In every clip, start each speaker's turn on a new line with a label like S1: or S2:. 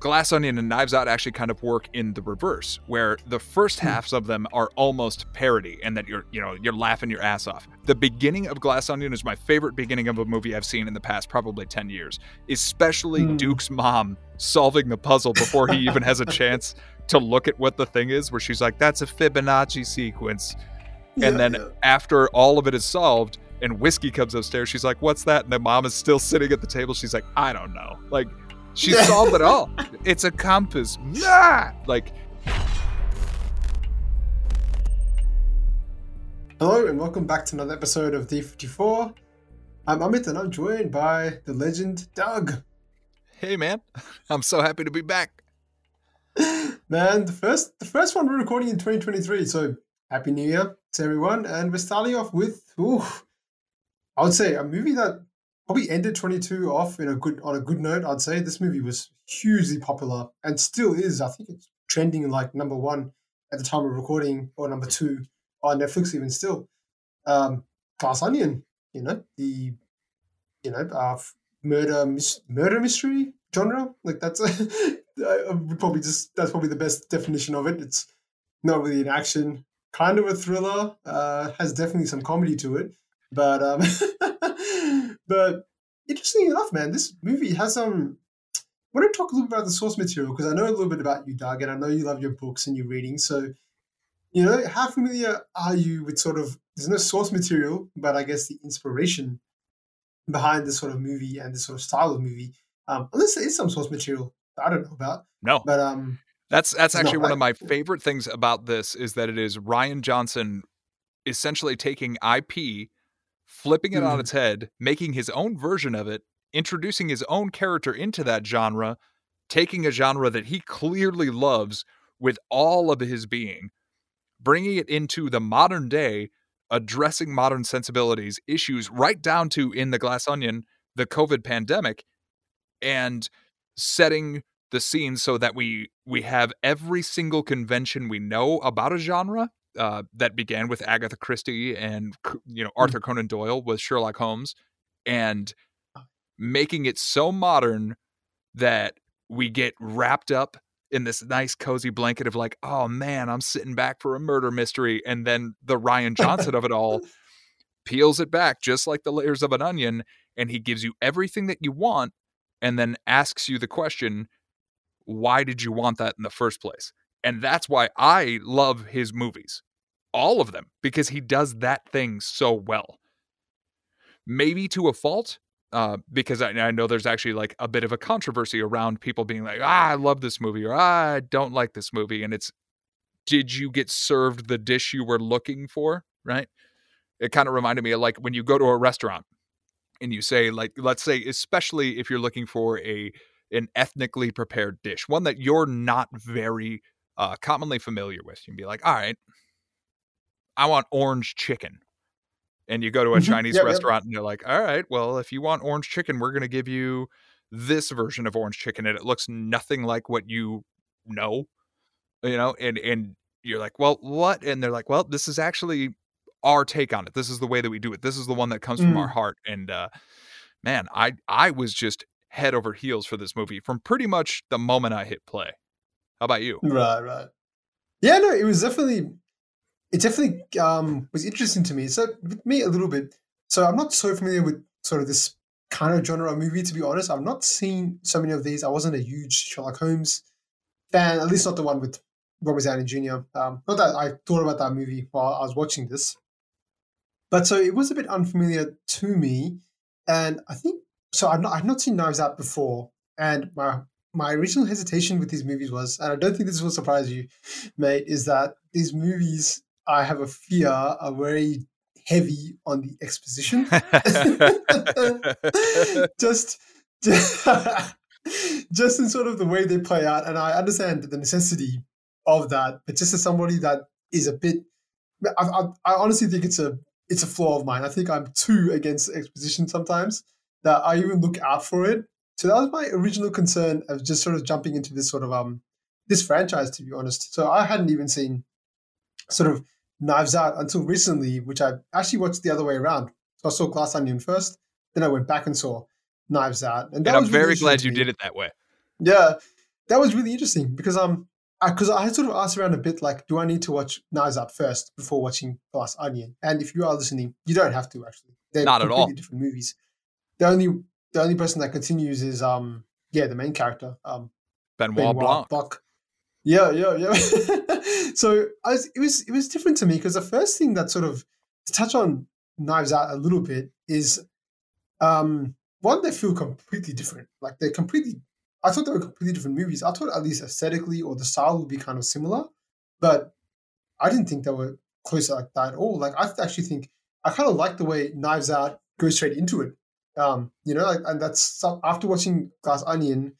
S1: Glass Onion and Knives Out actually kind of work in the reverse, where the first halves of them are almost parody, and that you're you know you're laughing your ass off. The beginning of Glass Onion is my favorite beginning of a movie I've seen in the past probably ten years, especially
S2: Hmm.
S1: Duke's mom solving the puzzle before he even has a chance to look at what the thing is, where she's like, "That's a Fibonacci sequence," and
S2: Yeah,
S1: then
S2: yeah.
S1: after all of it is solved. And whiskey comes upstairs. She's like, "What's that?" And the mom is still sitting at the table. She's like, "I don't know." Like, she solved it all. It's a compass. Nah! Like,
S2: Hello and welcome back to another episode of D54. I'm Amit and I'm joined by the legend Doug.
S1: hey man, I'm so happy to be back.
S2: Man, the first the first one we're recording in 2023, so happy new year to everyone. And we're starting off with ooh, I would say a movie that probably ended 22 off in a good on a good note. I'd say this movie was hugely popular and still is. I think it's trending like number one at the time of recording, or number two on Netflix even still. Um, Glass Onion, you know the you know uh, murder mis- murder mystery genre. Like that's I would probably just that's probably the best definition of it. It's not really an action, kind of a thriller. Uh, has definitely some comedy to it, but um, but interesting enough, man, this movie has um. I want to talk a little bit about the source material because I know a little bit about you, Doug, and I know you love your books and your reading. So, you know, how familiar are you with sort of there's no source material, but I guess the inspiration behind this sort of movie and this sort of style of movie? Um, unless there is some source material I don't know about,
S1: No,
S2: but um,
S1: that's that's actually one of my favorite things about this is that it is Rian Johnson essentially taking IP, flipping it on
S2: Mhm.
S1: its head, making his own version of it, introducing his own character into that genre, taking a genre that he clearly loves with all of his being, bringing it into the modern day, addressing modern sensibilities, issues right down to in the Glass Onion, the COVID pandemic, and setting the scene so that we we have every single convention we know about a genre uh, that began with Agatha Christie and you know Arthur Conan Doyle with Sherlock Holmes, and making it so modern that we get wrapped up in this nice cozy blanket of like, oh man, I'm sitting back for a murder mystery, and then the Rian Johnson of it all peels it back just like the layers of an onion, and he gives you everything that you want, and then asks you the question, why did you want that in the first place? And that's why I love his movies, all of them, because he does that thing so well. Maybe to a fault, uh, because I, I know there's actually like a bit of a controversy around people being like, ah, I love this movie or ah, I don't like this movie. And it's, did you get served the dish you were looking for? Right. It kind of reminded me of like when you go to a restaurant and you say, like, let's say, especially if you're looking for a, an ethnically prepared dish, one that you're not very uh, commonly familiar with. You can be like, all right, I want orange chicken. And you go to a
S2: Mhm.
S1: Chinese
S2: yep.
S1: restaurant and you're like, all right, well, if you want orange chicken, we're going to give you this version of orange chicken. And it looks nothing like what you know, you know, and, and you're like, well, what? And they're like, well, this is actually our take on it. This is the way that we do it. This is the one that comes from our
S2: Mm.
S1: heart. And, uh, man, I, I was just head over heels for this movie from pretty much the moment I hit play. How about you?
S2: Right, right. Yeah, no, it was definitely it definitely um was interesting to me. So with me a little bit. So I'm not so familiar with sort of this kind of genre of movie, to be honest. I've not seen so many of these. I wasn't a huge Sherlock Holmes fan, at least not the one with Robert Downey Jr. Um, not that I thought about that movie while I was watching this. But so it was a bit unfamiliar to me. And I think so I've not I've not seen Knives Out before. And my my original hesitation with these movies was, and I don't think this will surprise you, mate, is that these movies I have a fear are very heavy on the exposition. just, just in sort of the way they play out, and I understand the necessity of that, but just as somebody that is a bit, I, I, I honestly think it's a it's a flaw of mine. I think I'm too against exposition sometimes that I even look out for it. So that was my original concern of just sort of jumping into this sort of um this franchise, to be honest. So I hadn't even seen sort of Knives Out until recently, which I actually watched the other way around. So I saw Glass Onion first, then I went back and saw Knives Out, and that
S1: and I'm
S2: was really
S1: very glad you did it that way.
S2: Yeah, that was really interesting because um because I, I, sort of asked around a bit like, do I need to watch Knives Out first before watching Glass Onion? And if you are listening, you don't have to actually.
S1: They're Not at all.
S2: Different movies. The only the only person that continues is um yeah the main character um
S1: Benoit, Benoit Blanc. Blanc.
S2: Yeah, yeah, yeah. so was, it was it was different to me because the first thing that sort of to touch on Knives Out a little bit is um one they feel completely different. Like they're completely. I thought they were completely different movies. I thought at least aesthetically or the style would be kind of similar, but I didn't think they were close like that at all. Like I actually think I kind of like the way Knives Out goes straight into it. Um, you know, like, and that's after watching Glass Onion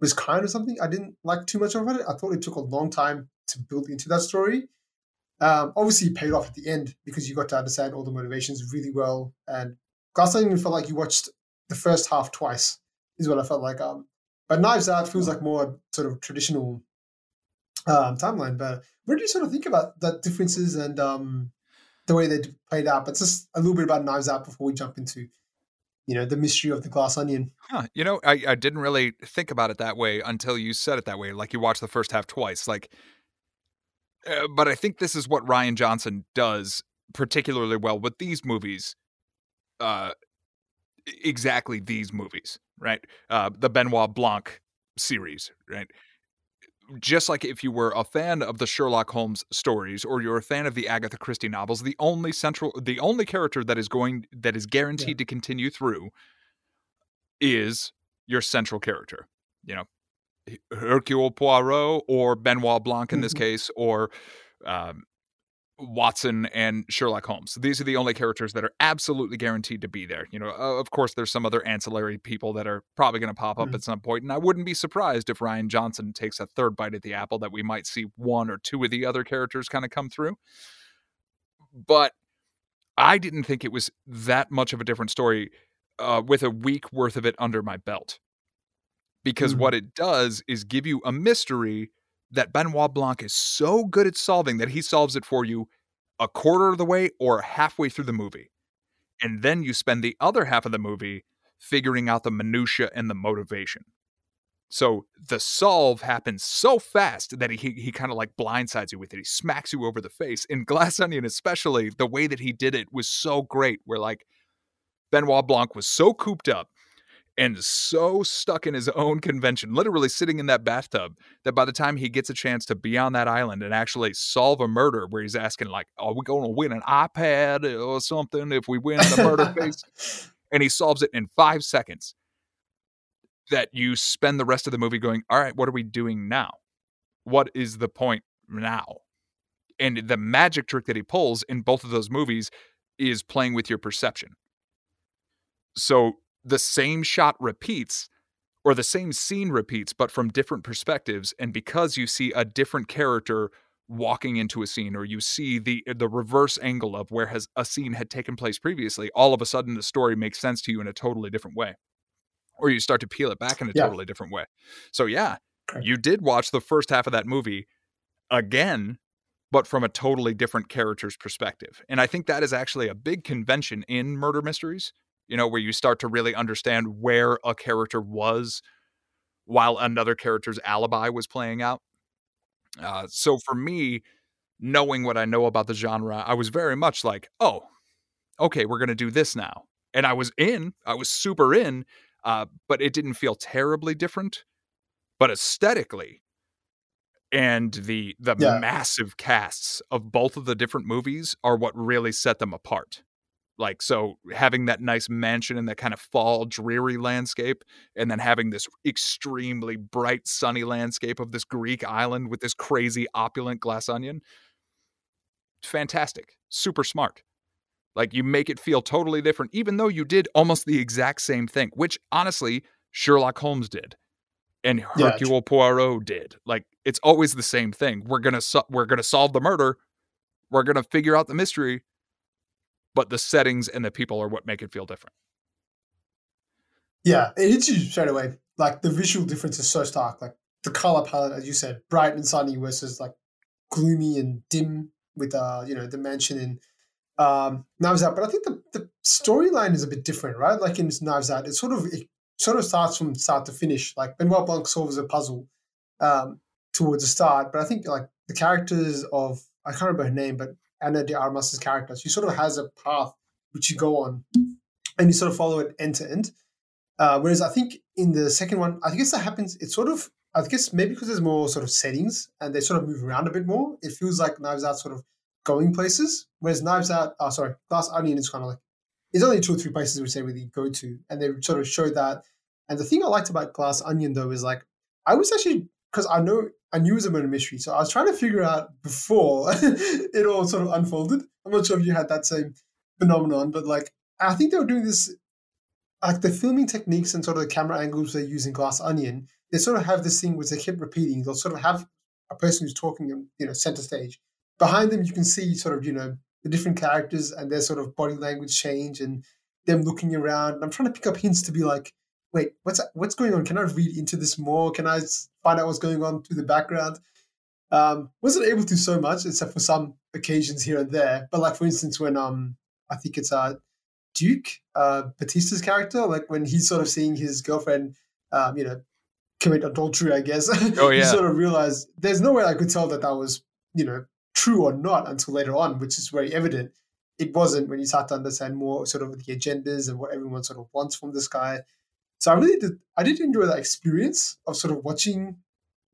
S2: was kind of something I didn't like too much of it. I thought it took a long time to build into that story. Um, obviously, it paid off at the end because you got to understand all the motivations really well. And Glass Onion felt like you watched the first half twice, is what I felt like. Um, but Knives Out feels like more sort of traditional um, timeline. But what do you sort of think about the differences and um, the way they played out? But just a little bit about Knives Out before we jump into you know the mystery of the glass onion
S1: huh. you know I, I didn't really think about it that way until you said it that way like you watched the first half twice like uh, but i think this is what rian johnson does particularly well with these movies uh exactly these movies right uh the benoit blanc series right just like if you were a fan of the Sherlock Holmes stories or you're a fan of the Agatha Christie novels, the only central the only character that is going that is guaranteed yeah. to continue through is your central character. You know, Hercule Poirot or Benoit Blanc in this mm-hmm. case, or um, Watson and Sherlock Holmes. These are the only characters that are absolutely guaranteed to be there. You know, of course, there's some other ancillary people that are probably going to pop up mm-hmm. at some point, and I wouldn't be surprised if Rian Johnson takes a third bite at the apple that we might see one or two of the other characters kind of come through. But I didn't think it was that much of a different story uh, with a week worth of it under my belt. Because mm-hmm. what it does is give you a mystery that Benoit Blanc is so good at solving that he solves it for you a quarter of the way or halfway through the movie. And then you spend the other half of the movie figuring out the minutia and the motivation. So the solve happens so fast that he he kind of like blindsides you with it. He smacks you over the face. In Glass Onion, especially, the way that he did it was so great. Where like Benoit Blanc was so cooped up and so stuck in his own convention, literally sitting in that bathtub, that by the time he gets a chance to be on that island and actually solve a murder where he's asking, like, are we going to win an iPad or something if we win the murder case? And he solves it in five seconds. That you spend the rest of the movie going, all right, what are we doing now? What is the point now? And the magic trick that he pulls in both of those movies is playing with your perception. So the same shot repeats or the same scene repeats but from different perspectives and because you see a different character walking into a scene or you see the the reverse angle of where has a scene had taken place previously all of a sudden the story makes sense to you in a totally different way or you start to peel it back in a yeah. totally different way so yeah you did watch the first half of that movie again but from a totally different character's perspective and i think that is actually a big convention in murder mysteries you know, where you start to really understand where a character was while another character's alibi was playing out. Uh, so for me, knowing what I know about the genre, I was very much like, oh, okay, we're going to do this now. And I was in, I was super in, uh, but it didn't feel terribly different. But aesthetically, and the the yeah. massive casts of both of the different movies are what really set them apart. Like, so having that nice mansion and that kind of fall dreary landscape, and then having this extremely bright, sunny landscape of this Greek island with this crazy opulent glass onion. Fantastic. Super smart. Like, you make it feel totally different, even though you did almost the exact same thing, which honestly, Sherlock Holmes did and Hercule yeah. Poirot did. Like, it's always the same thing. We're gonna we're gonna solve the murder. We're gonna figure out the mystery but the settings and the people are what make it feel different.
S2: Yeah, it hits you straight away. Like the visual difference is so stark. Like the color palette, as you said, bright and sunny versus like gloomy and dim with uh, you know, the mansion and um Knives Out. But I think the, the storyline is a bit different, right? Like in Knives Out, it sort of it sort of starts from start to finish. Like Benoit Blanc solves a puzzle um, towards the start. But I think like the characters of I can't remember her name, but Ana de Armas's character, she sort of has a path which you go on, and you sort of follow it end to end. Uh, whereas I think in the second one, I guess that happens. It's sort of I guess maybe because there's more sort of settings and they sort of move around a bit more. It feels like Knives Out sort of going places, whereas Knives Out, oh sorry, Glass Onion is kind of like there's only two or three places which they really go to, and they sort of show that. And the thing I liked about Glass Onion though is like I was actually because I know A murder mystery, so I was trying to figure out before it all sort of unfolded. I'm not sure if you had that same phenomenon, but like I think they were doing this, like the filming techniques and sort of the camera angles they use in Glass Onion. They sort of have this thing which they keep repeating. They'll sort of have a person who's talking, you know, center stage. Behind them, you can see sort of you know the different characters and their sort of body language change and them looking around. And I'm trying to pick up hints to be like, wait, what's what's going on? Can I read into this more? Can I find out what's going on through the background? Um, wasn't able to so much, except for some occasions here and there. But like for instance, when um, I think it's uh, Duke uh, Bautista's character, like when he's sort of seeing his girlfriend, um, you know, commit adultery, I guess.
S1: Oh yeah.
S2: you sort of realize there's no way I could tell that that was you know true or not until later on, which is very evident. It wasn't when you start to understand more sort of the agendas and what everyone sort of wants from this guy. So I really did. I did enjoy that experience of sort of watching,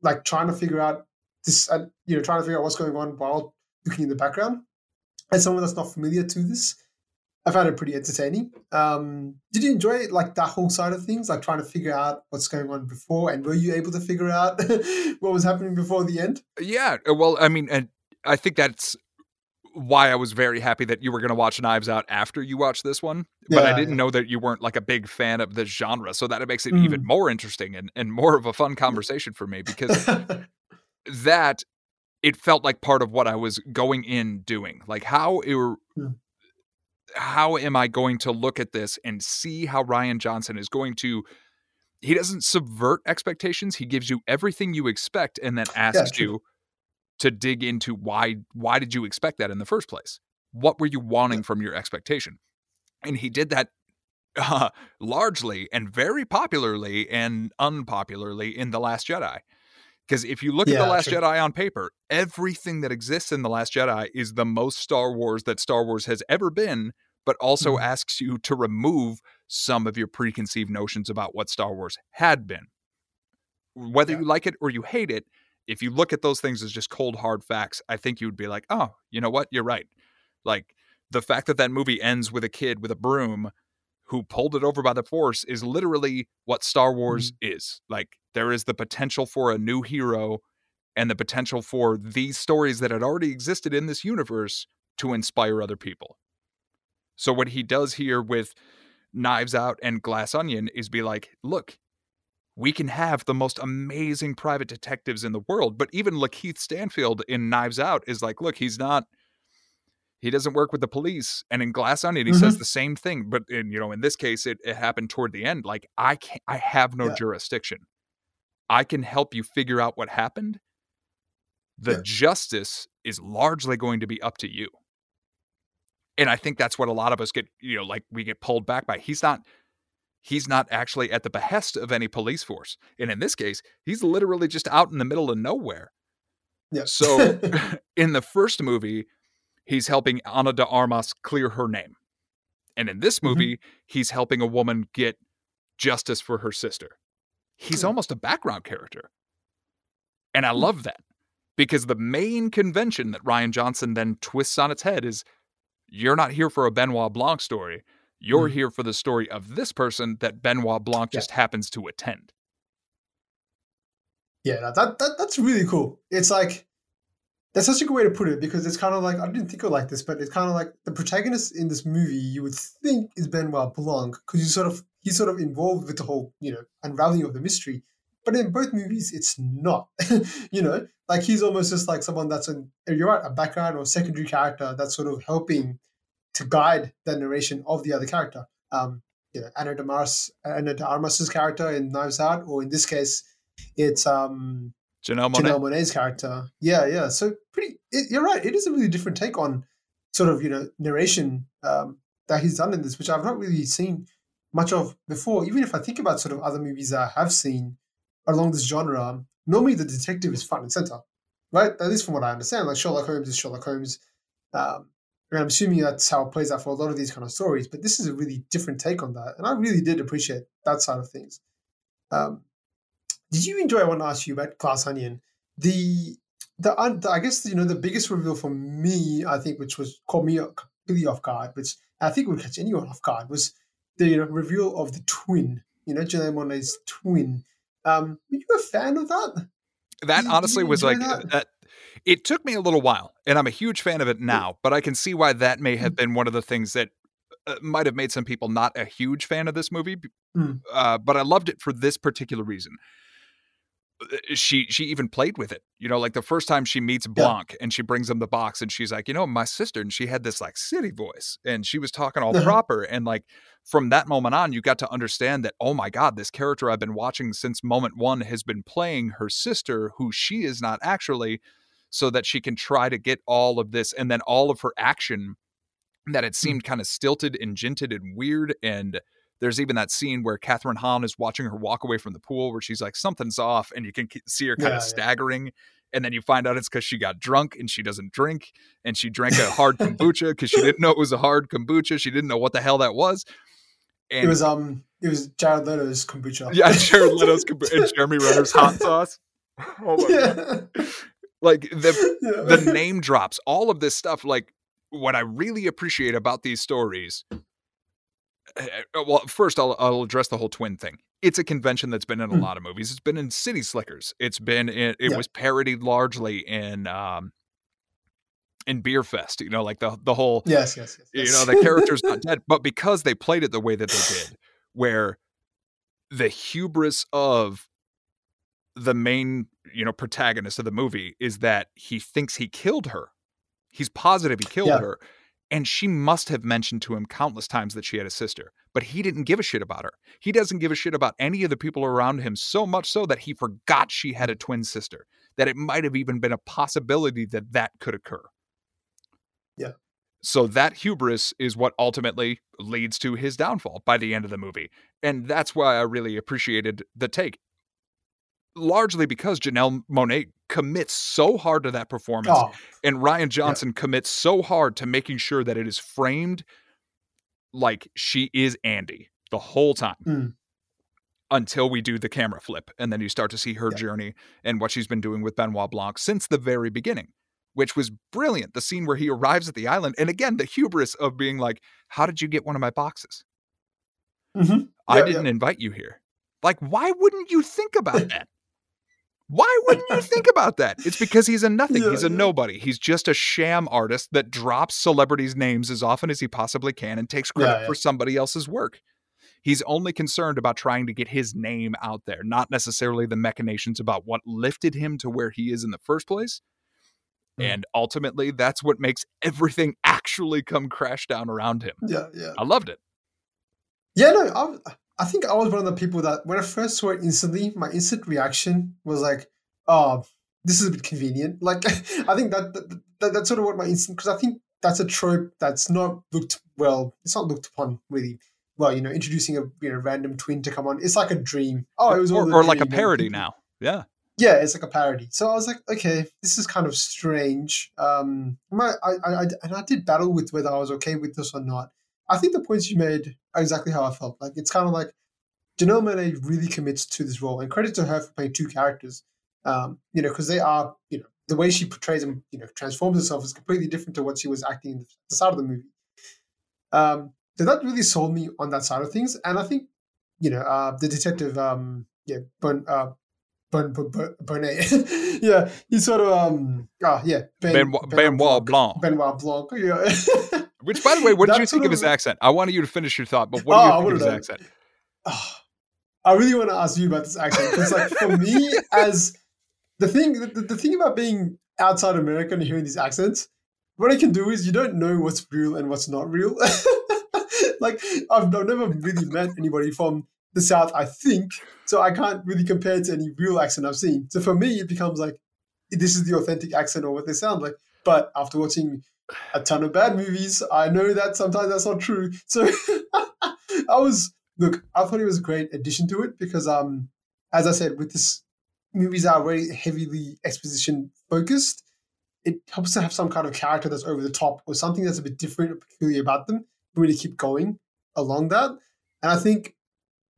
S2: like trying to figure out this, uh, you know, trying to figure out what's going on while looking in the background. As someone that's not familiar to this, I found it pretty entertaining. Um, did you enjoy like that whole side of things, like trying to figure out what's going on before, and were you able to figure out what was happening before the end?
S1: Yeah, well, I mean, and I think that's why I was very happy that you were going to watch Knives Out after you watched this one. But I didn't yeah. know that you weren't like a big fan of this genre. So that it makes it mm. even more interesting and, and more of a fun conversation for me because that it felt like part of what I was going in doing. Like how it, mm. how am I going to look at this and see how Rian Johnson is going to he doesn't subvert expectations. He gives you everything you expect and then asks yeah, you to dig into why why did you expect that in the first place? What were you wanting from your expectation? And he did that uh, largely and very popularly and unpopularly in The Last Jedi. Because if you look yeah, at The Last true. Jedi on paper, everything that exists in The Last Jedi is the most Star Wars that Star Wars has ever been, but also mm-hmm. asks you to remove some of your preconceived notions about what Star Wars had been. Whether yeah. you like it or you hate it, if you look at those things as just cold hard facts, I think you would be like, "Oh, you know what? You're right." Like the fact that that movie ends with a kid with a broom who pulled it over by the force is literally what Star Wars mm-hmm. is. Like there is the potential for a new hero and the potential for these stories that had already existed in this universe to inspire other people. So what he does here with Knives Out and Glass Onion is be like, look, we can have the most amazing private detectives in the world. But even Lakeith Stanfield in Knives Out is like, look, he's not. He doesn't work with the police, and in Glass Onion, he mm-hmm. says the same thing. But in you know, in this case, it, it happened toward the end. Like I can't, I have no yeah. jurisdiction. I can help you figure out what happened. The yeah. justice is largely going to be up to you. And I think that's what a lot of us get, you know, like we get pulled back by. He's not he's not actually at the behest of any police force. And in this case, he's literally just out in the middle of nowhere.
S2: Yeah.
S1: So in the first movie, he's helping Ana de Armas clear her name. And in this mm-hmm. movie, mm-hmm. he's helping a woman get justice for her sister. He's almost a background character. And I hmm. love that because the main convention that Rian Johnson then twists on its head is you're not here for a Benoit Blanc story. You're mm here for the story of this person that Benoit Blanc yeah. just happens to attend.
S2: Yeah, that, that that's really cool. It's like that's such a good way to put it because it's kind of like I didn't think of it like this, but it's kind of like the protagonist in this movie you would think is Benoit Blanc because you sort of he's sort of involved with the whole you know unraveling of the mystery. But in both movies, it's not. you know, like he's almost just like someone that's an you're right, a background or secondary character that's sort of helping to guide the narration of the other character. Um, you know, Ana de, Mars, Ana de Armas's character in Knives Out, or in this case, it's um,
S1: Janelle Monáe.
S2: Janelle Monáe's character. Yeah, yeah. So pretty. It, you're right. It is a really different take on sort of you know narration um, that he's done in this, which I've not really seen much of before. Even if I think about sort of other movies that I have seen along this genre, normally the detective is front and center, right? At least from what I understand, like Sherlock Holmes is Sherlock Holmes. Um, and I'm assuming that's how it plays out for a lot of these kind of stories. But this is a really different take on that, and I really did appreciate that side of things. Um, did you enjoy? What I want to ask you about Glass Onion. The the, the I guess you know the biggest reveal for me, I think, which was caught me completely off guard, which I think would catch anyone off guard, was the you know, reveal of the twin. You know, Janelle Monáe's twin. Um, were you a fan of that?
S1: That honestly was like that? that? It took me a little while, and I'm a huge fan of it now. But I can see why that may have mm. been one of the things that uh, might have made some people not a huge fan of this movie. Mm. Uh, but I loved it for this particular reason. Uh, she she even played with it. You know, like the first time she meets Blanc yeah. and she brings him the box and she's like, you know, my sister, and she had this like city voice and she was talking all uh-huh. proper. And like from that moment on, you got to understand that, oh my God, this character I've been watching since moment one has been playing her sister, who she is not actually, so that she can try to get all of this and then all of her action that it hmm. seemed kind of stilted and jinted and weird and there's even that scene where Kathryn Hahn is watching her walk away from the pool where she's like, something's off, and you can see her kind yeah, of staggering. Yeah. And then you find out it's because she got drunk and she doesn't drink, and she drank a hard kombucha because she didn't know it was a hard kombucha. She didn't know what the hell that was.
S2: And it was um, it was Jared Leto's kombucha.
S1: Yeah, Jared Leto's kombucha and Jeremy Renner's hot sauce. Oh my yeah. god! Like the yeah. the name drops, all of this stuff. Like what I really appreciate about these stories Eh, eh, well, first I'll, I'll address the whole twin thing. It's a convention that's been in a mm. lot of movies. It's been in City Slickers. It's been in, it yeah. was parodied largely in um in Beerfest. You know, like the the whole
S2: yes, yes, yes,
S1: yes. you know the character's not dead, but because they played it the way that they did, where the hubris of the main you know protagonist of the movie is that he thinks he killed her. He's positive he killed yeah. her and she must have mentioned to him countless times that she had a sister, but he didn't give a shit about her. He doesn't give a shit about any of the people around him, so much so that he forgot she had a twin sister, that it might have even been a possibility that that could occur.
S2: Yeah.
S1: So that hubris is what ultimately leads to his downfall by the end of the movie. And that's why I really appreciated the take. Largely because Janelle Monáe commits so hard to that performance, oh. and Rian Johnson yeah. commits so hard to making sure that it is framed like she is Andy the whole time. Mm. Until we do the camera flip, and then you start to see her yeah. journey and what she's been doing with Benoit Blanc since the very beginning, which was brilliant. The scene where he arrives at the island, and again, the hubris of being like, How did you get one of my boxes? Mm-hmm. Yeah, I didn't invite you here. Like, why wouldn't you think about that? Why wouldn't you think about that? It's because he's a nothing. Yeah, he's a yeah. nobody. He's just a sham artist that drops celebrities' names as often as he possibly can and takes credit yeah, for somebody else's work. He's only concerned about trying to get his name out there, not necessarily the machinations about what lifted him to where he is in the first place. Mm. And ultimately, that's what makes everything actually come crash down around him.
S2: Yeah, yeah.
S1: I loved it.
S2: Yeah, no, I, I think I was one of the people that when I first saw it instantly, my instant reaction was like, "Oh, this is a bit convenient." Like, I think that, that, that that's sort of what my instant because I think that's a trope that's not looked well. It's not looked upon really well. You know, introducing a you know random twin to come on, it's like a dream. Oh, it was
S1: or, or like a parody now. Yeah.
S2: Yeah, it's like a parody. So I was like, okay, this is kind of strange. Um, my, I, I, I, and I did battle with whether I was okay with this or not. I think the points you made are exactly how I felt. Like it's kind of like Janelle Monáe really commits to this role, and credit to her for playing two characters. Um, you know, because they are, you know, the way she portrays and you know transforms herself is completely different to what she was acting in the start of the movie. Um, so that really sold me on that side of things, and I think you know uh, the detective, um, yeah, Bon, uh, bon, bon, bon, Bonnet, yeah, he sort of, um, oh yeah,
S1: ben, Benoit, Benoit Blanc,
S2: Benoit Blanc, yeah.
S1: Which, by the way, what did you think of his accent? I wanted you to finish your thought, but what do ah, you oh, think of his accent?
S2: Oh, I really want to ask you about this accent because, like, for me, as the thing, the, the thing about being outside America and hearing these accents, what I can do is you don't know what's real and what's not real. like, I've, I've never really met anybody from the South, I think, so I can't really compare it to any real accent I've seen. So for me, it becomes like this is the authentic accent or what they sound like. But after watching a ton of bad movies. I know that sometimes that's not true. So I was look, I thought it was a great addition to it because um as I said, with this movies are very heavily exposition focused, it helps to have some kind of character that's over the top or something that's a bit different or peculiar about them. Really keep going along that, and I think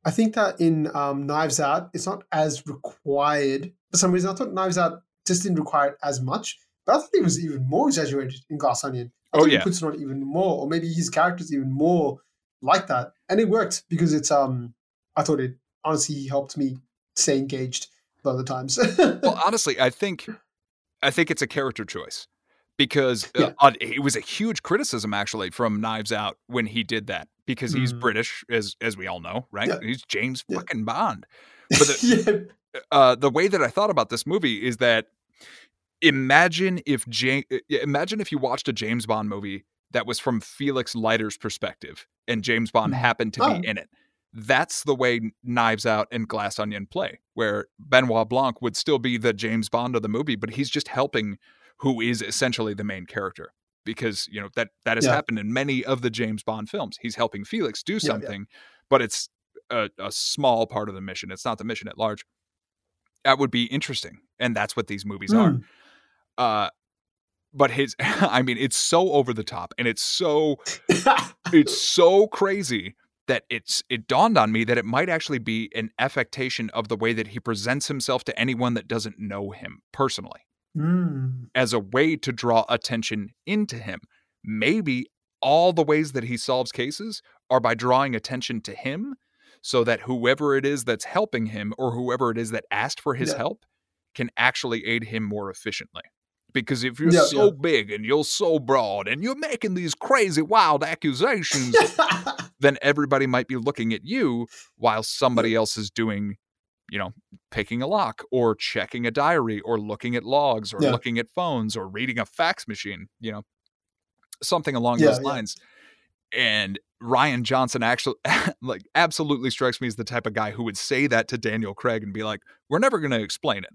S2: I think that in um, Knives Out, it's not as required for some reason. I thought Knives Out just didn't require it as much, but I thought it was even more exaggerated in Glass Onion. I
S1: Oh,
S2: think
S1: yeah.
S2: he puts it on even more, or maybe his character's even more like that, and it worked because it's um. I thought it honestly helped me stay engaged a lot of the times.
S1: well, honestly, I think I think it's a character choice because uh,
S2: Yeah.
S1: on- it was a huge criticism actually from Knives Out when he did that because he's
S2: Mm.
S1: British as as we all know, right?
S2: Yeah.
S1: He's James
S2: Yeah.
S1: fucking Bond. But the,
S2: yeah,
S1: uh, the way that I thought about this movie is that imagine if James, imagine if you watched a James Bond movie that was from Felix Leiter's perspective and James Bond
S2: Mhm.
S1: happened to
S2: Oh.
S1: be in it. That's the way Knives Out and Glass Onion play, where Benoit Blanc would still be the James Bond of the movie, but he's just helping who is essentially the main character. Because you know that that has
S2: Yeah.
S1: happened in many of the James Bond films. He's helping Felix do
S2: yeah.
S1: something, but it's a, a small part of the mission. It's not the mission at large. That would be interesting, and that's what these movies are.
S2: Mm.
S1: Uh, but his, I mean, it's so over the top, and it's so it's so crazy that it's it dawned on me that it might actually be an affectation of the way that he presents himself to anyone that doesn't know him personally
S2: Mm.
S1: as a way to draw attention into him. Maybe all the ways that he solves cases are by drawing attention to him so that whoever it is that's helping him or whoever it is that asked for his
S2: Yeah.
S1: help can actually aid him more efficiently. Because if you're
S2: Yeah,
S1: so
S2: yeah.
S1: big and you're so broad and you're making these crazy wild accusations, then everybody might be looking at you while somebody else is doing, you know, picking a lock or checking a diary or looking at logs or
S2: Yeah.
S1: looking at phones or reading a fax machine, you know, something along
S2: Yeah,
S1: those
S2: yeah.
S1: lines. And Rian Johnson actually like absolutely strikes me as the type of guy who would say that to Daniel Craig and be like, "We're never going to explain it."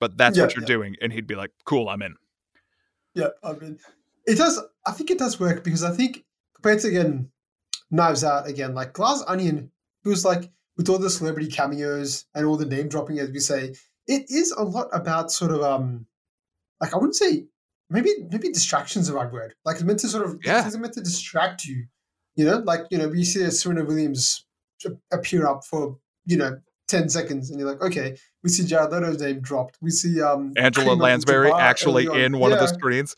S1: But that's what you're
S2: yeah.
S1: doing and he'd be like, "Cool, I'm in."
S2: Yeah, I mean, it does. I think it does work because I think compared to again, Knives Out again, like Glass Onion, it was like with all the celebrity cameos and all the name dropping, as we say, it is a lot about sort of um, like I wouldn't say maybe maybe distractions the right word. Like it's meant to sort of
S1: Yeah.
S2: it's meant to distract you. You know, like you know, we see a Serena Williams appear up for you know ten seconds, and you're like, okay, we see Jared Leto's name dropped. We see um
S1: Angela Lansbury actually in one of the screens.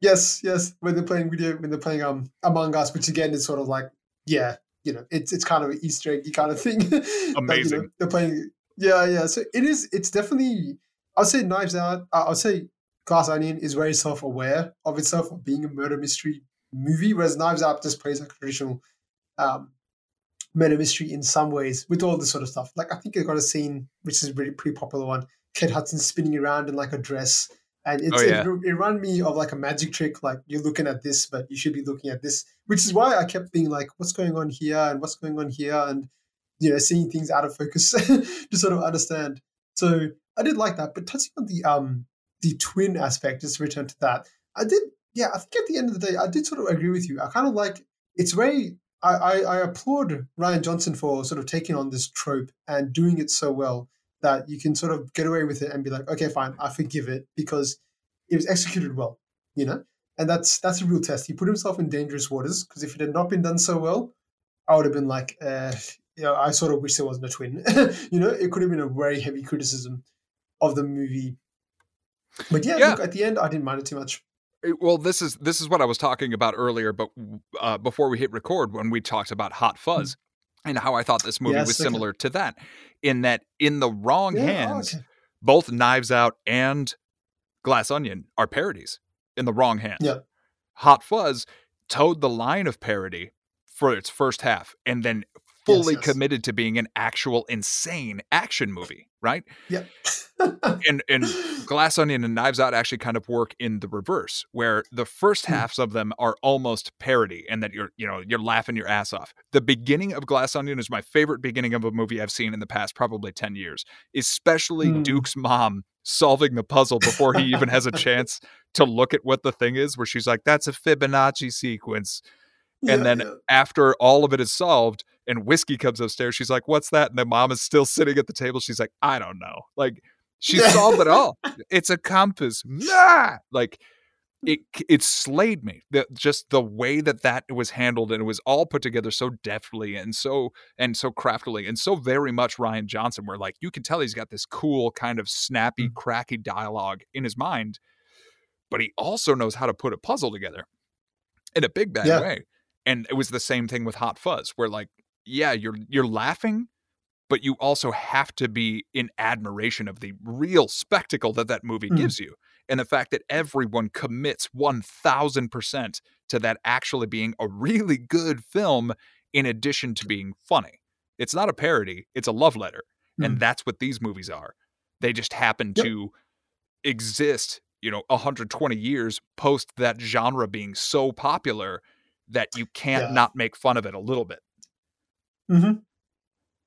S2: Yes, yes. When they're playing video, when they're playing um Among Us, which again is sort of like, yeah, you know, it's it's kind of an Easter eggy kind of thing. Like, you know,
S1: Amazing.
S2: they're playing, yeah, yeah. So it is. It's definitely. I'd say Knives Out. Uh, I'd say Glass Onion is very self-aware of itself of being a murder mystery movie, whereas Knives Out just plays like a traditional um, murder mystery in some ways with all this sort of stuff. Like I think I got a scene which is a really pretty popular one. Kate Hudson spinning around in like a dress, and it's,
S1: Oh, yeah.
S2: it, it reminded me of like a magic trick. Like you're looking at this, but you should be looking at this, which is why I kept being like, "What's going on here?" and "What's going on here?" and you know, seeing things out of focus to sort of understand. So I did like that. But touching on the um the twin aspect, just to return to that, I did. Yeah, I think at the end of the day, I did sort of agree with you. I kind of like it's very. I, I, I applaud Rian Johnson for sort of taking on this trope and doing it so well that you can sort of get away with it and be like, okay, fine, I forgive it because it was executed well, you know. And that's that's a real test. He put himself in dangerous waters because if it had not been done so well, I would have been like, uh, you know, I sort of wish there wasn't a twin. you know, it could have been a very heavy criticism of the movie. But yeah,
S1: Yeah.
S2: look, at the end, I didn't mind it too much.
S1: Well, this is this is what I was talking about earlier, but uh, before we hit record, when we talked about Hot Fuzz and how I thought this movie.
S2: Yes,
S1: was
S2: okay.
S1: similar to that, in that in the wrong
S2: Yeah,
S1: hands,
S2: okay.
S1: both Knives Out and Glass Onion are parodies. In the wrong hands,
S2: Yeah.
S1: Hot Fuzz toed the line of parody for its first half, and then fully
S2: yes.
S1: committed to being an actual insane action movie, right?
S2: Yep.
S1: and and Glass Onion and Knives Out actually kind of work in the reverse, where the first
S2: Hmm.
S1: halves of them are almost parody, and that you're you know you're laughing your ass off. The beginning of Glass Onion is my favorite beginning of a movie I've seen in the past probably ten years, especially
S2: Hmm.
S1: Duke's mom solving the puzzle before he even has a chance to look at what the thing is, where she's like, "That's a Fibonacci sequence."
S2: Yeah,
S1: and then
S2: yeah.
S1: after all of it is solved and whiskey comes upstairs. She's like, "What's that?" And the mom is still sitting at the table. She's like, "I don't know." Like she solved it all. It's a compass. Nah! Like it it slayed me that just the way that that was handled and it was all put together so deftly and so and so craftily and so very much Rian Johnson where like you can tell he's got this cool kind of snappy
S2: Mm.
S1: cracky dialogue in his mind but he also knows how to put a puzzle together in a big bad
S2: Yeah.
S1: way and it was the same thing with Hot Fuzz where like yeah you're you're laughing but you also have to be in admiration of the real spectacle that that movie
S2: Mm.
S1: gives you and the fact that everyone commits 1000% to that actually being a really good film in addition to being funny. It's not a parody, it's a love letter. And
S2: Mm.
S1: that's what these movies are. They just happen
S2: Yep.
S1: to exist, you know, 120 years post that genre being so popular that you can't
S2: Yeah.
S1: not make fun of it a little bit.
S2: hmm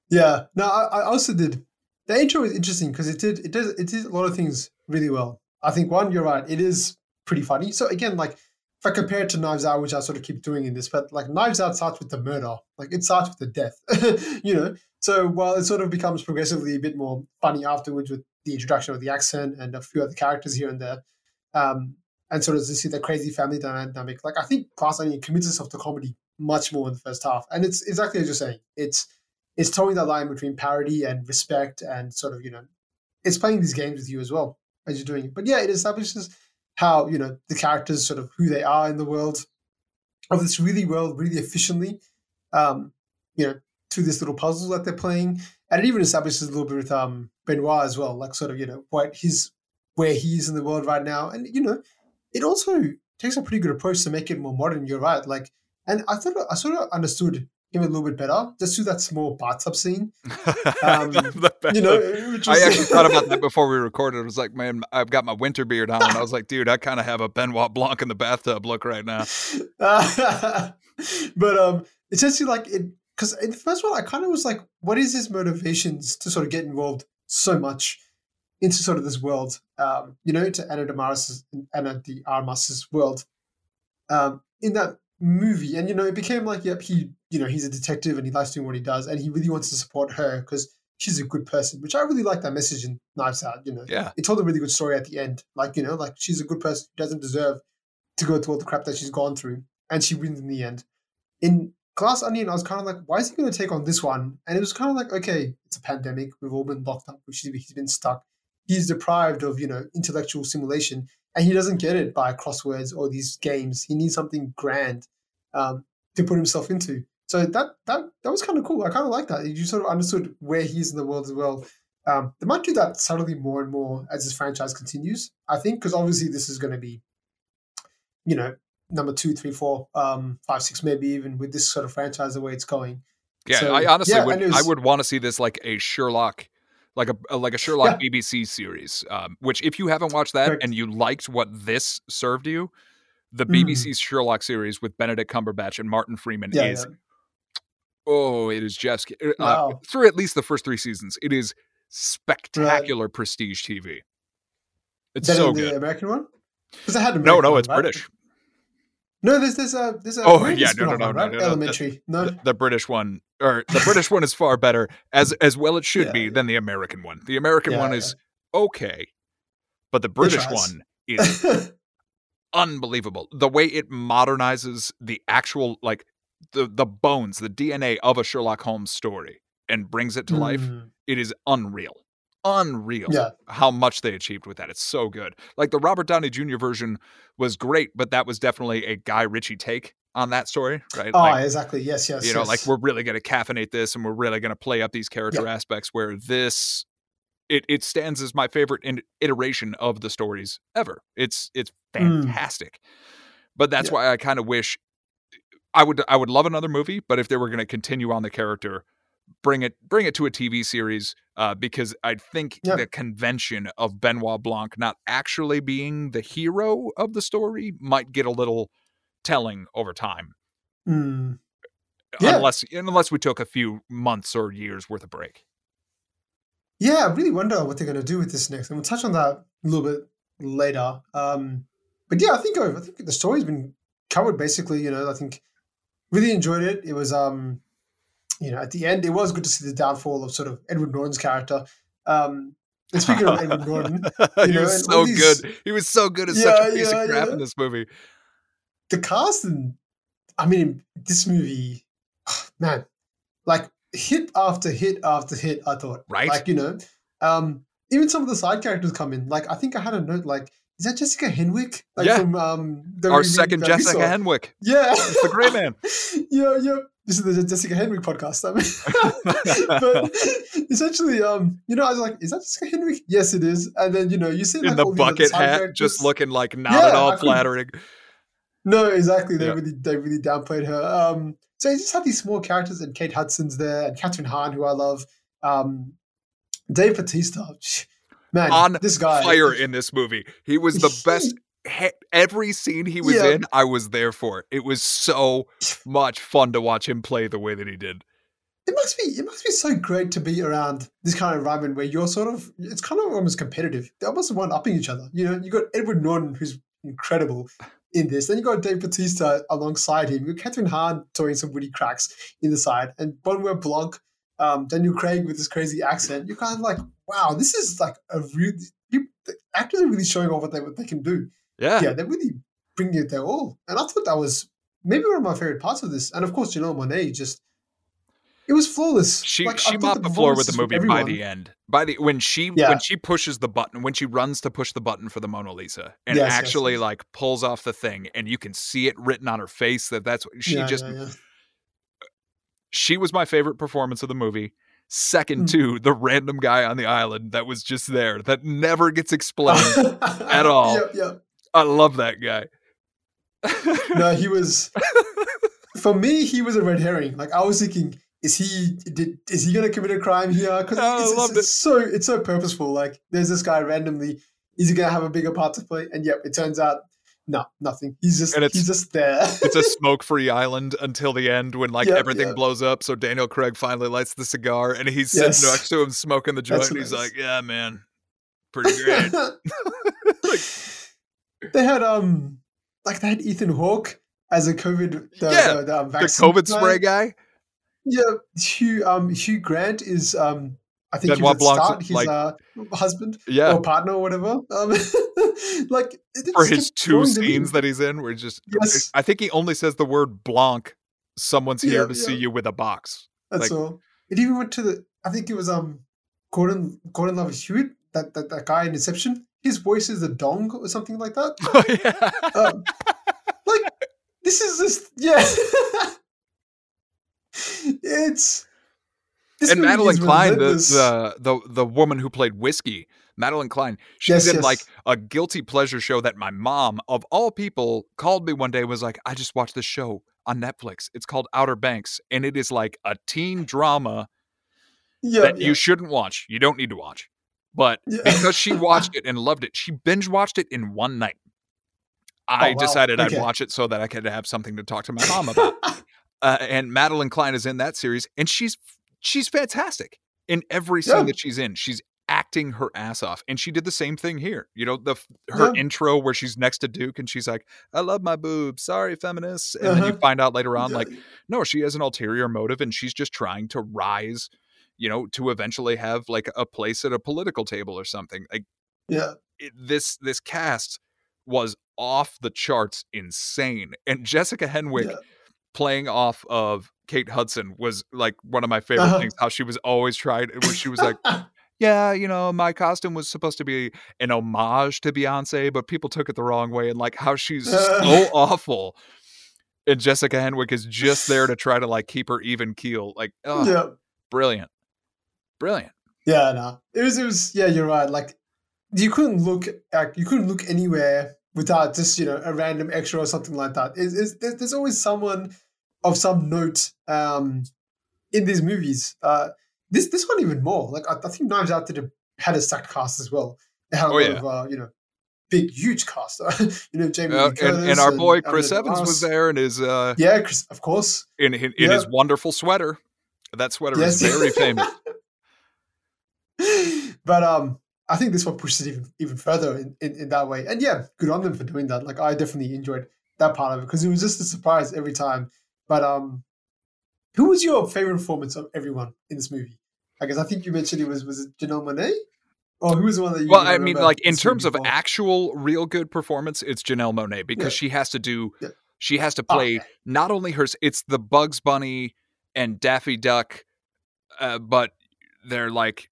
S2: Yeah. No, I, I also did. The intro is interesting because it did it does it did a lot of things really well. I think one, you're right, it is pretty funny. So again, like if I compare it to Knives Out, which I sort of keep doing in this, but like Knives Out starts with the murder, like it starts with the death, you know. So while it sort of becomes progressively a bit more funny afterwards with the introduction of the accent and a few other characters here and there, um, and sort of to see the crazy family dynamic, like I think Onion commits itself to comedy much more in the first half, and it's exactly as you're saying. It's it's toeing that line between parody and respect and sort of you know it's playing these games with you as well as you're doing it. But yeah it establishes how you know the characters sort of who they are in the world of this really world really efficiently um you know through this little puzzle that they're playing. And it even establishes a little bit with um benoit as well like sort of you know what his where he is in the world right now. And you know it also takes a pretty good approach to make it more modern you're right like and i thought i sort of understood him a little bit better just through that small bathtub scene Um, you know
S1: I actually thought about that before we recorded. I was like, man, I've got my winter beard on. And I was like, dude, I kind of have a Benoit Blanc in the bathtub look right now.
S2: but um, it's just like it because in the first one, I kind of was like, what is his motivations to sort of get involved so much into sort of this world? Um, you know, to Ana de Armas's Ana de Armas's world. Um, in that movie, and you know, it became like, yep, he, you know, he's a detective and he likes doing what he does, and he really wants to support her because she's a good person, which I really like that message in Knives Out. You know,
S1: Yeah.
S2: it told a really good story at the end. Like, you know, like she's a good person who doesn't deserve to go through all the crap that she's gone through. And she wins in the end. In Glass Onion, I was kind of like, why is he going to take on this one? And it was kind of like, okay, it's a pandemic. We've all been locked up. Which he's been stuck. He's deprived of, you know, intellectual stimulation. And he doesn't get it by crosswords or these games. He needs something grand um, to put himself into. So that that that was kind of cool. I kind of like that. You sort of understood where he is in the world as well. Um, they might do that subtly more and more as this franchise continues. I think because obviously this is going to be, you know, number two, three, four, um, five, six, maybe even with this sort of franchise the way it's going.
S1: Yeah,
S2: So,
S1: I honestly
S2: yeah,
S1: would.
S2: it
S1: I would want to see this like a Sherlock, like a like a Sherlock BBC series. Um, which, if you haven't watched that
S2: Correct.
S1: and you liked what this served you, the
S2: Mm.
S1: BBC Sherlock series with Benedict Cumberbatch and Martin Freeman
S2: Yeah,
S1: is
S2: yeah.
S1: oh, it is Jeff's uh,
S2: Wow.
S1: through at least the first three seasons. It is spectacular prestige TV. It's
S2: Better
S1: so
S2: the
S1: good.
S2: American one? Because I had
S1: No, no,
S2: one,
S1: it's
S2: right?
S1: British.
S2: No, there's there's a there's a
S1: Oh, yeah, no, no, no,
S2: right?
S1: no, no,
S2: Elementary. No,
S1: The, the British one, or the British one, is far better as as well. It should
S2: Yeah,
S1: be
S2: yeah.
S1: than the American one. The American
S2: Yeah,
S1: one is okay, but the British one is unbelievable. The way it modernizes the actual like the the bones, the DNA of a Sherlock Holmes story and brings it to life.
S2: Mm,
S1: It is unreal. Unreal
S2: Yeah.
S1: how much they achieved with that. It's so good. Like the Robert Downey Jr. version was great, but that was definitely a Guy Ritchie take on that story, right?
S2: Oh,
S1: Like,
S2: exactly. Yes, yes.
S1: you know, like we're really going to caffeinate this and we're really going to play up these character aspects where this it it stands as my favorite in, iteration of the stories ever. It's it's
S2: Mm.
S1: fantastic. But that's
S2: Yeah.
S1: why I kind of wish I would I would love another movie, but if they were going to continue on the character, bring it bring it to a TV series uh, because I think
S2: Yeah.
S1: the convention of Benoit Blanc not actually being the hero of the story might get a little telling over time
S2: Mm. Yeah.
S1: unless unless we took a few months or years worth of break.
S2: Yeah, I really wonder what they're going to do with this next, and we'll touch on that a little bit later. Um, but yeah, I think I think the story's been covered basically. You know, I think really enjoyed it. It was um, you know, at the end, it was good to see the downfall of sort of Edward Norton's character. Um, and speaking of Edward Norton,
S1: he
S2: know,
S1: was so
S2: these-
S1: good. He was so good as
S2: Yeah,
S1: such a piece
S2: yeah,
S1: of crap
S2: yeah.
S1: in this movie.
S2: the cast and I mean, this movie, man, like hit after hit after hit. I thought,
S1: Right?
S2: Like you know, um, even some of the side characters come in. Like I think I had a note like. Is that Jessica Henwick? Like
S1: Yeah.
S2: from um, the
S1: Our second Jessica? Henwick.
S2: Yeah,
S1: the great man.
S2: yeah, yeah. This is the Jessica Henwick podcast. I mean, but essentially, um, you know, I was like, "Is that Jessica Henwick?" Yes, it is. And then you know, you see like,
S1: in the bucket hat,
S2: characters.
S1: just looking like not
S2: Yeah,
S1: at all
S2: I
S1: flattering.
S2: No, exactly. They
S1: Yeah.
S2: really, they really downplayed her. Um, so you just have these small characters, and Kate Hudson's there, and Kathryn Hahn, who I love. Um, Dave Batista, man,
S1: On
S2: this guy,
S1: Fire in this movie. He was the best. Every scene he was
S2: Yeah.
S1: in, I was there for. It was so much fun to watch him play the way that he did.
S2: It must be, it must be so great to be around this kind of environment where you're sort of, it's kind of almost competitive. They're almost one upping each other. You know, you got Edward Norton, who's incredible in this. Then you got Dave Batista alongside him. You got Kathryn Hahn throwing some witty cracks in the side, and Benoit Blanc, um, Daniel Craig with his crazy accent. You're kind of like, wow, this is like a real. you, the actors are really showing off what they what they can do.
S1: Yeah.
S2: Yeah, they're really bringing it their all, and I thought that was maybe one of my favorite parts of this. And of course, Janelle Monáe just. It was flawless.
S1: She
S2: Like,
S1: she mopped the floor with the movie by the end. By the when she
S2: Yeah.
S1: when she pushes the button, when she runs to push the button for the Mona Lisa and
S2: Yes, yes,
S1: actually
S2: yes.
S1: like pulls off the thing and you can see it written on her face that that's what she
S2: Yeah,
S1: just
S2: yeah,
S1: she was my favorite performance of the movie. Second
S2: Mm.
S1: to the random guy on the island that was just there that never gets explained. at all.
S2: Yep, yep.
S1: I love that guy.
S2: No, he was. for me, he was a red herring. Like I was thinking, is he did is he going to commit a crime here? Because
S1: Oh,
S2: it's, it's, it's so it's so purposeful. Like there's this guy randomly. Is he going to have a bigger part to play? And yep, it turns out no, nothing. He's just
S1: And it's-
S2: he's just there.
S1: it's a smoke-free island until the end when like
S2: Yep,
S1: everything
S2: yep.
S1: blows up. So Daniel Craig finally lights the cigar and he's sitting next to him smoking the joint.
S2: That's
S1: and he's
S2: nice.
S1: like, "Yeah, man, pretty great."
S2: They had um like they had Ethan Hawke as a COVID the,
S1: Yeah,
S2: the, the, um,
S1: the COVID
S2: guy.
S1: spray guy.
S2: Yeah, Hugh um Hugh Grant is um I think he
S1: Benoit
S2: was
S1: Blanc's,
S2: his
S1: like-
S2: uh, husband
S1: Yeah,
S2: or partner or whatever. Um, like
S1: for his two scenes that he's in, where he's just.
S2: Yes.
S1: I think he only says the word Blanc. Someone's here
S2: Yeah,
S1: to see you with a box.
S2: That's
S1: like-
S2: all. It even went to the I think it was um Gordon Gordon Love Hewitt that, that that guy in Inception. His voice is a dong or something like that.
S1: Oh yeah.
S2: Um, like this is just yeah. it's this
S1: and
S2: Madelyn
S1: Cline, the, the the the woman who played Whiskey, Madelyn Cline, she's
S2: Yes,
S1: in
S2: yes.
S1: like a guilty pleasure show that my mom, of all people, called me one day and was like, I just watched this show on Netflix. It's called Outer Banks, and it is like a teen drama
S2: yeah,
S1: that
S2: yeah.
S1: you shouldn't watch. You don't need to watch. But
S2: Yeah.
S1: because she watched it and loved it, she binge watched it in one night. I
S2: Oh, wow.
S1: decided
S2: Okay.
S1: I'd watch it so that I could have something to talk to my mom about. uh, and Madelyn Cline is in that series, and she's she's fantastic in every scene
S2: Yeah.
S1: that she's in. She's acting her ass off, and she did the same thing here. You know, the her
S2: Yeah.
S1: intro where she's next to Duke, and she's like, "I love my boobs, sorry, feminists," and then you
S2: Uh-huh.
S1: find out later on, like, no, she has an ulterior motive, and she's just trying to rise. You know, to eventually have like a place at a political table or something. Like
S2: yeah.
S1: it, this this cast was off the charts insane and jessica henwick
S2: Yeah.
S1: playing off of kate hudson was like one of my favorite
S2: Uh-huh.
S1: things how she was always trying where she was like yeah you know my costume was supposed to be an homage to beyonce but people took it the wrong way and like how she's so awful and jessica henwick is just there to try to like keep her even keel like oh
S2: yeah.
S1: brilliant brilliant
S2: Yeah, no. It was it was yeah, you're right. Like you couldn't look at you couldn't look anywhere without just, you know, a random extra or something like that. It's, it's, there's, there's always someone of some note um in these movies. Uh this this one even more. Like I, I think Knives Out did a, had a stacked cast as well. They had a
S1: Oh,
S2: lot
S1: yeah.
S2: of uh, you know, big huge cast. you know, Jamie
S1: Uh, and, and our boy chris
S2: Emily
S1: evans was there and his uh
S2: Yeah, Chris, of course.
S1: in in, in his wonderful sweater. That sweater
S2: Yes.
S1: is very famous.
S2: but um, I think this one pushes it even even further in, in, in that way. And yeah, good on them for doing that. Like I definitely enjoyed that part of it because it was just a surprise every time. But um, who was your favorite performance of everyone in this movie? I guess I think you mentioned it was was it Janelle Monáe? Or who was the one that you
S1: Well, I mean, like in terms of actual real good performance, it's Janelle Monáe because
S2: Yeah.
S1: she has to do
S2: Yeah.
S1: she has to
S2: Oh,
S1: play not only her it's the Bugs Bunny and Daffy Duck, uh, but they're like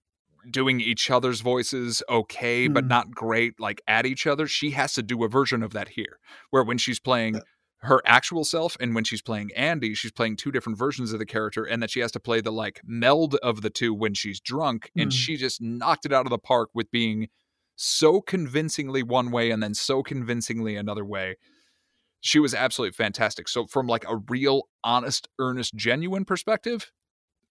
S1: doing each other's voices okay, but
S2: Mm.
S1: not great, like at each other. She has to do a version of that here, where when she's playing
S2: Yeah.
S1: her actual self and when she's playing Andy, she's playing two different versions of the character, and that she has to play the like meld of the two when she's drunk. And
S2: Mm.
S1: she just knocked it out of the park with being so convincingly one way and then so convincingly another way. She was absolutely fantastic. So from like a real honest, earnest, genuine perspective,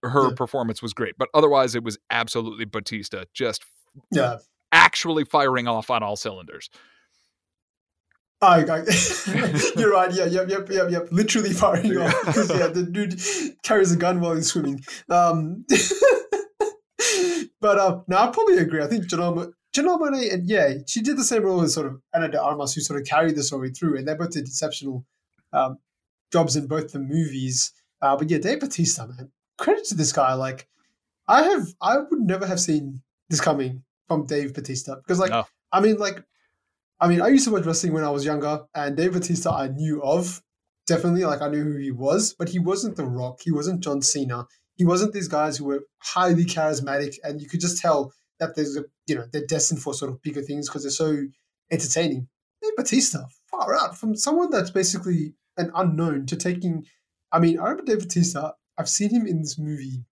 S1: her
S2: Yeah.
S1: performance was great. But otherwise it was absolutely Batista just
S2: Yeah.
S1: actually firing off on all cylinders.
S2: I, I, you're right. Yeah, yep, yep, yep, yep. Literally firing off because yeah, the dude carries a gun while he's swimming. Um, but um, no, I probably agree. I think Janelle, Mo- Janelle Monáe, and yeah, she did the same role as sort of Ana de Armas, who sort of carried the story through, and they both did exceptional um, jobs in both the movies. Uh, but yeah, Dave Batista, man, credit to this guy. Like, I have, I would never have seen this coming from Dave Batista because, like,
S1: No.
S2: I mean, like, I mean, I used to watch wrestling when I was younger, and Dave Batista I knew of definitely, like, I knew who he was, but he wasn't The Rock, he wasn't John Cena, he wasn't these guys who were highly charismatic, and you could just tell that there's a, you know, they're destined for sort of bigger things because they're so entertaining. Dave Batista, far out from someone that's basically an unknown to taking. I mean, I remember Dave Batista. I've seen him in this movie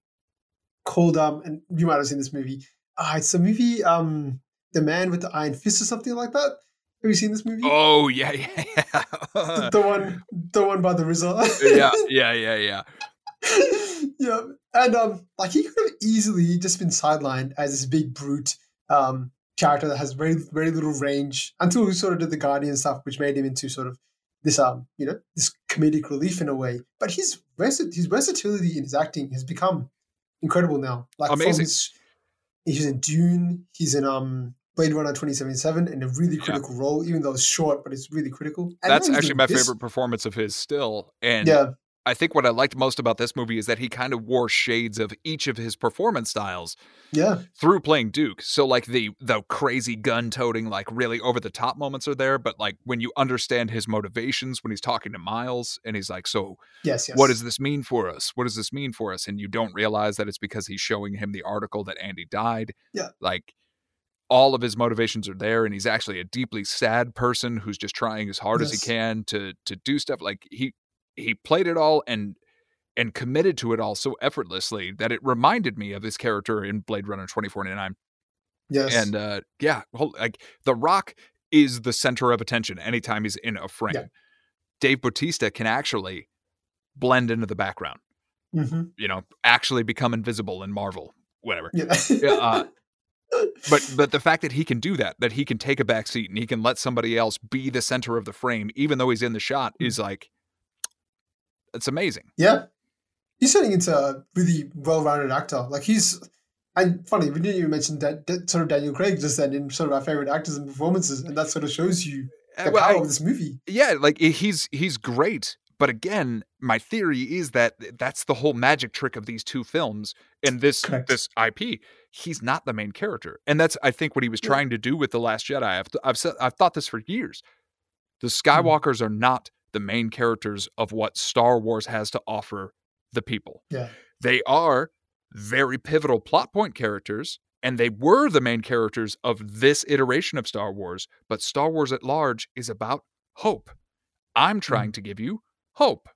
S2: called um, and you might have seen this movie. Ah, it's a movie um, The Man with the Iron Fist or something like that. Have you seen this movie?
S1: Oh yeah, yeah, yeah.
S2: the, the one, the one by the RZA.
S1: yeah, yeah, yeah, yeah.
S2: yeah, and um, like he could have easily just been sidelined as this big brute um character that has very very little range until he sort of did the Guardian stuff, which made him into sort of this um you know this comedic relief in a way. But his versi- his versatility in his acting has become incredible now. Like from
S1: Amazing.
S2: his- he's in Dune. He's in um. Blade Runner 2077 in a really
S1: Yeah.
S2: critical role, even though it's short, but it's really critical. And
S1: That's actually my
S2: this.
S1: favorite performance of his still. And
S2: Yeah,
S1: I think what I liked most about this movie is that he kind of wore shades of each of his performance styles
S2: yeah,
S1: through playing Duke. So like the the crazy gun toting, like really over the top moments are there, but like when you understand his motivations when he's talking to Miles and he's like, So
S2: yes, yes.
S1: what does this mean for us? What does this mean for us? And you don't realize that it's because he's showing him the article that Andy died.
S2: Yeah.
S1: Like all of his motivations are there and he's actually a deeply sad person who's just trying as hard as he can to to do stuff like he he played it all and and committed to it all so effortlessly that it reminded me of his character in Blade Runner 2049
S2: yes.
S1: and uh yeah well, like the rock is the center of attention anytime he's in a frame
S2: Yeah.
S1: dave bautista can actually blend into the background
S2: hmm
S1: you know actually become invisible in marvel whatever
S2: Yeah.
S1: Uh, but but the fact that he can do that that he can take a back seat and he can let somebody else be the center of the frame even though he's in the shot
S2: Mm.
S1: is like it's amazing
S2: yeah. He's turning into a really well-rounded actor. Like he's, and funny, we didn't even mention that, that sort of Daniel Craig just then in sort of our favorite actors and performances, and that sort of shows you
S1: Uh,
S2: the
S1: well,
S2: power
S1: I-
S2: of this movie.
S1: yeah like he's he's great but again my theory is that that's the whole magic trick of these two films and this
S2: Correct.
S1: this ip he's not the main character and that's i think what he was
S2: Yeah.
S1: trying to do with the last jedi i've i've said i've thought this for years the
S2: Mm-hmm.
S1: skywalkers are not the main characters of what star wars has to offer the people
S2: Yeah.
S1: they are very pivotal plot point characters and they were the main characters of this iteration of Star Wars, but Star Wars at large is about hope. I'm trying mm-hmm. to give you hope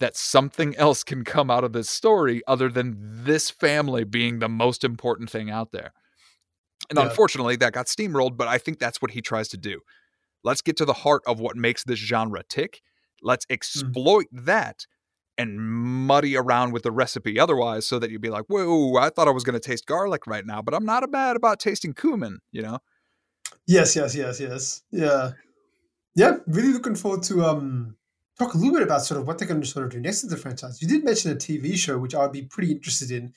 S1: that something else can come out of this story other than this family being the most important thing out there. And
S2: Yeah.
S1: unfortunately, that got steamrolled, but I think that's what he tries to do. Let's get to the heart of what makes this genre tick. Let's exploit that and muddy around with the recipe otherwise so that you'd be like, whoa, I thought I was going to taste garlic right now, but I'm not bad about tasting cumin, you know?
S2: Yes, yes, yes, yes. Yeah. Yeah, really looking forward to um talk a little bit about sort of what they're going to sort of do next to the franchise. You did mention a TV show, which I'd be pretty interested in.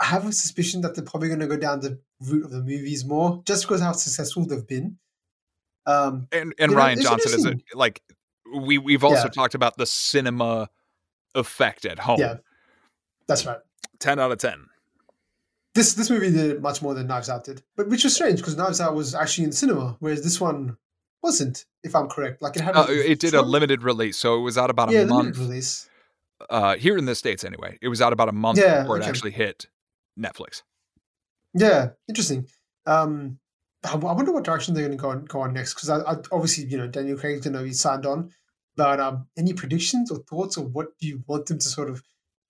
S2: I have a suspicion that they're probably going to go down the route of the movies more, just because how successful they've been. Um,
S1: And and
S2: You know, Rian
S1: Johnson is a, like we we've also
S2: Yeah.
S1: talked about the cinema effect at home.
S2: Yeah. That's right.
S1: 10 out of 10.
S2: This this movie did much more than Knives Out did, but which was strange because Knives Out was actually in cinema, whereas this one wasn't, if I'm correct. Like it had.
S1: Uh, it did a limited release, so it was out about a
S2: yeah,
S1: month.
S2: limited release.
S1: Uh, here in the states, anyway, it was out about a month
S2: Yeah,
S1: before it actually hit Netflix.
S2: Yeah, interesting. Um, I I wonder what direction they're going to go on, go on next because I, I, obviously you know Daniel Craig's going to be signed on, but um, any predictions or thoughts or what do you want them to sort of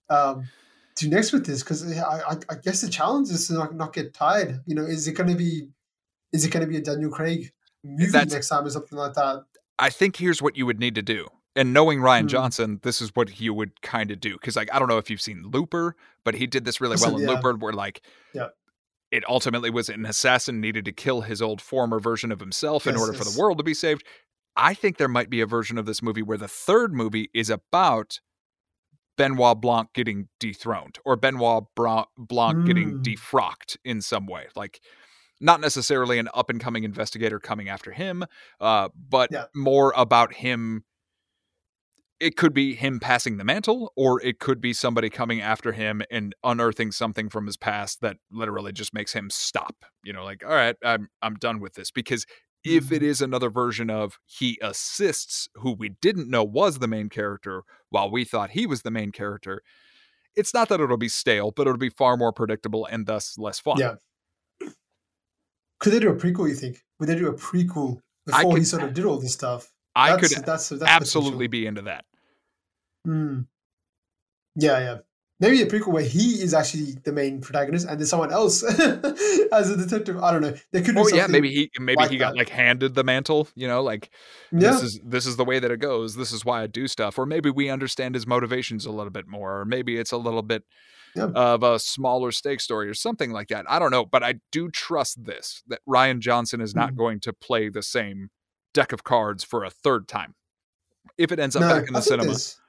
S2: um, do next with this? Because I, I, I guess the challenge is to not, not get tired. You know, is it going to be is it going to be a Daniel Craig movie
S1: That's-
S2: next time or something like that?
S1: I think here's what you would need to do. And knowing Rian
S2: Hmm.
S1: Johnson, this is what he would kind of do. Because, like, I don't know if you've seen Looper, but he did this really well in
S2: yeah.
S1: Looper, where, like,
S2: Yeah.
S1: it ultimately was an assassin needed to kill his old former version of himself in
S2: Yes,
S1: order for the world to be saved. I think there might be a version of this movie where the third movie is about Benoit Blanc getting dethroned or Benoit Blanc getting
S2: Mm.
S1: defrocked in some way. Like, not necessarily an up and coming investigator coming after him, uh, but
S2: Yeah.
S1: more about him. It could be him passing the mantle, or it could be somebody coming after him and unearthing something from his past that literally just makes him stop. You know, like, all right, I'm I'm done with this. Because if it is another version of he assists who we didn't know was the main character while we thought he was the main character, it's not that it'll be stale, but it'll be far more predictable and thus less fun.
S2: Yeah. Could they do a prequel? You think? Would they do a prequel before he sort of did all this stuff?
S1: I
S2: that's,
S1: could
S2: that's, that's
S1: absolutely be into that.
S2: Mm. Yeah, yeah. Maybe a prequel where he is actually the main protagonist and there's someone else as a detective. I don't know. They could do
S1: Oh yeah, maybe he maybe
S2: like
S1: he got
S2: that.
S1: like handed the mantle, you know, like
S2: Yeah,
S1: this is this is the way that it goes. This is why I do stuff. Or maybe we understand his motivations a little bit more. Or maybe it's a little bit
S2: Yeah.
S1: of a smaller stake story or something like that. I don't know, but I do trust this that Rian Johnson is not
S2: Mm.
S1: going to play the same deck of cards for a third time. If it ends up
S2: no,
S1: back in the cinema.
S2: there's-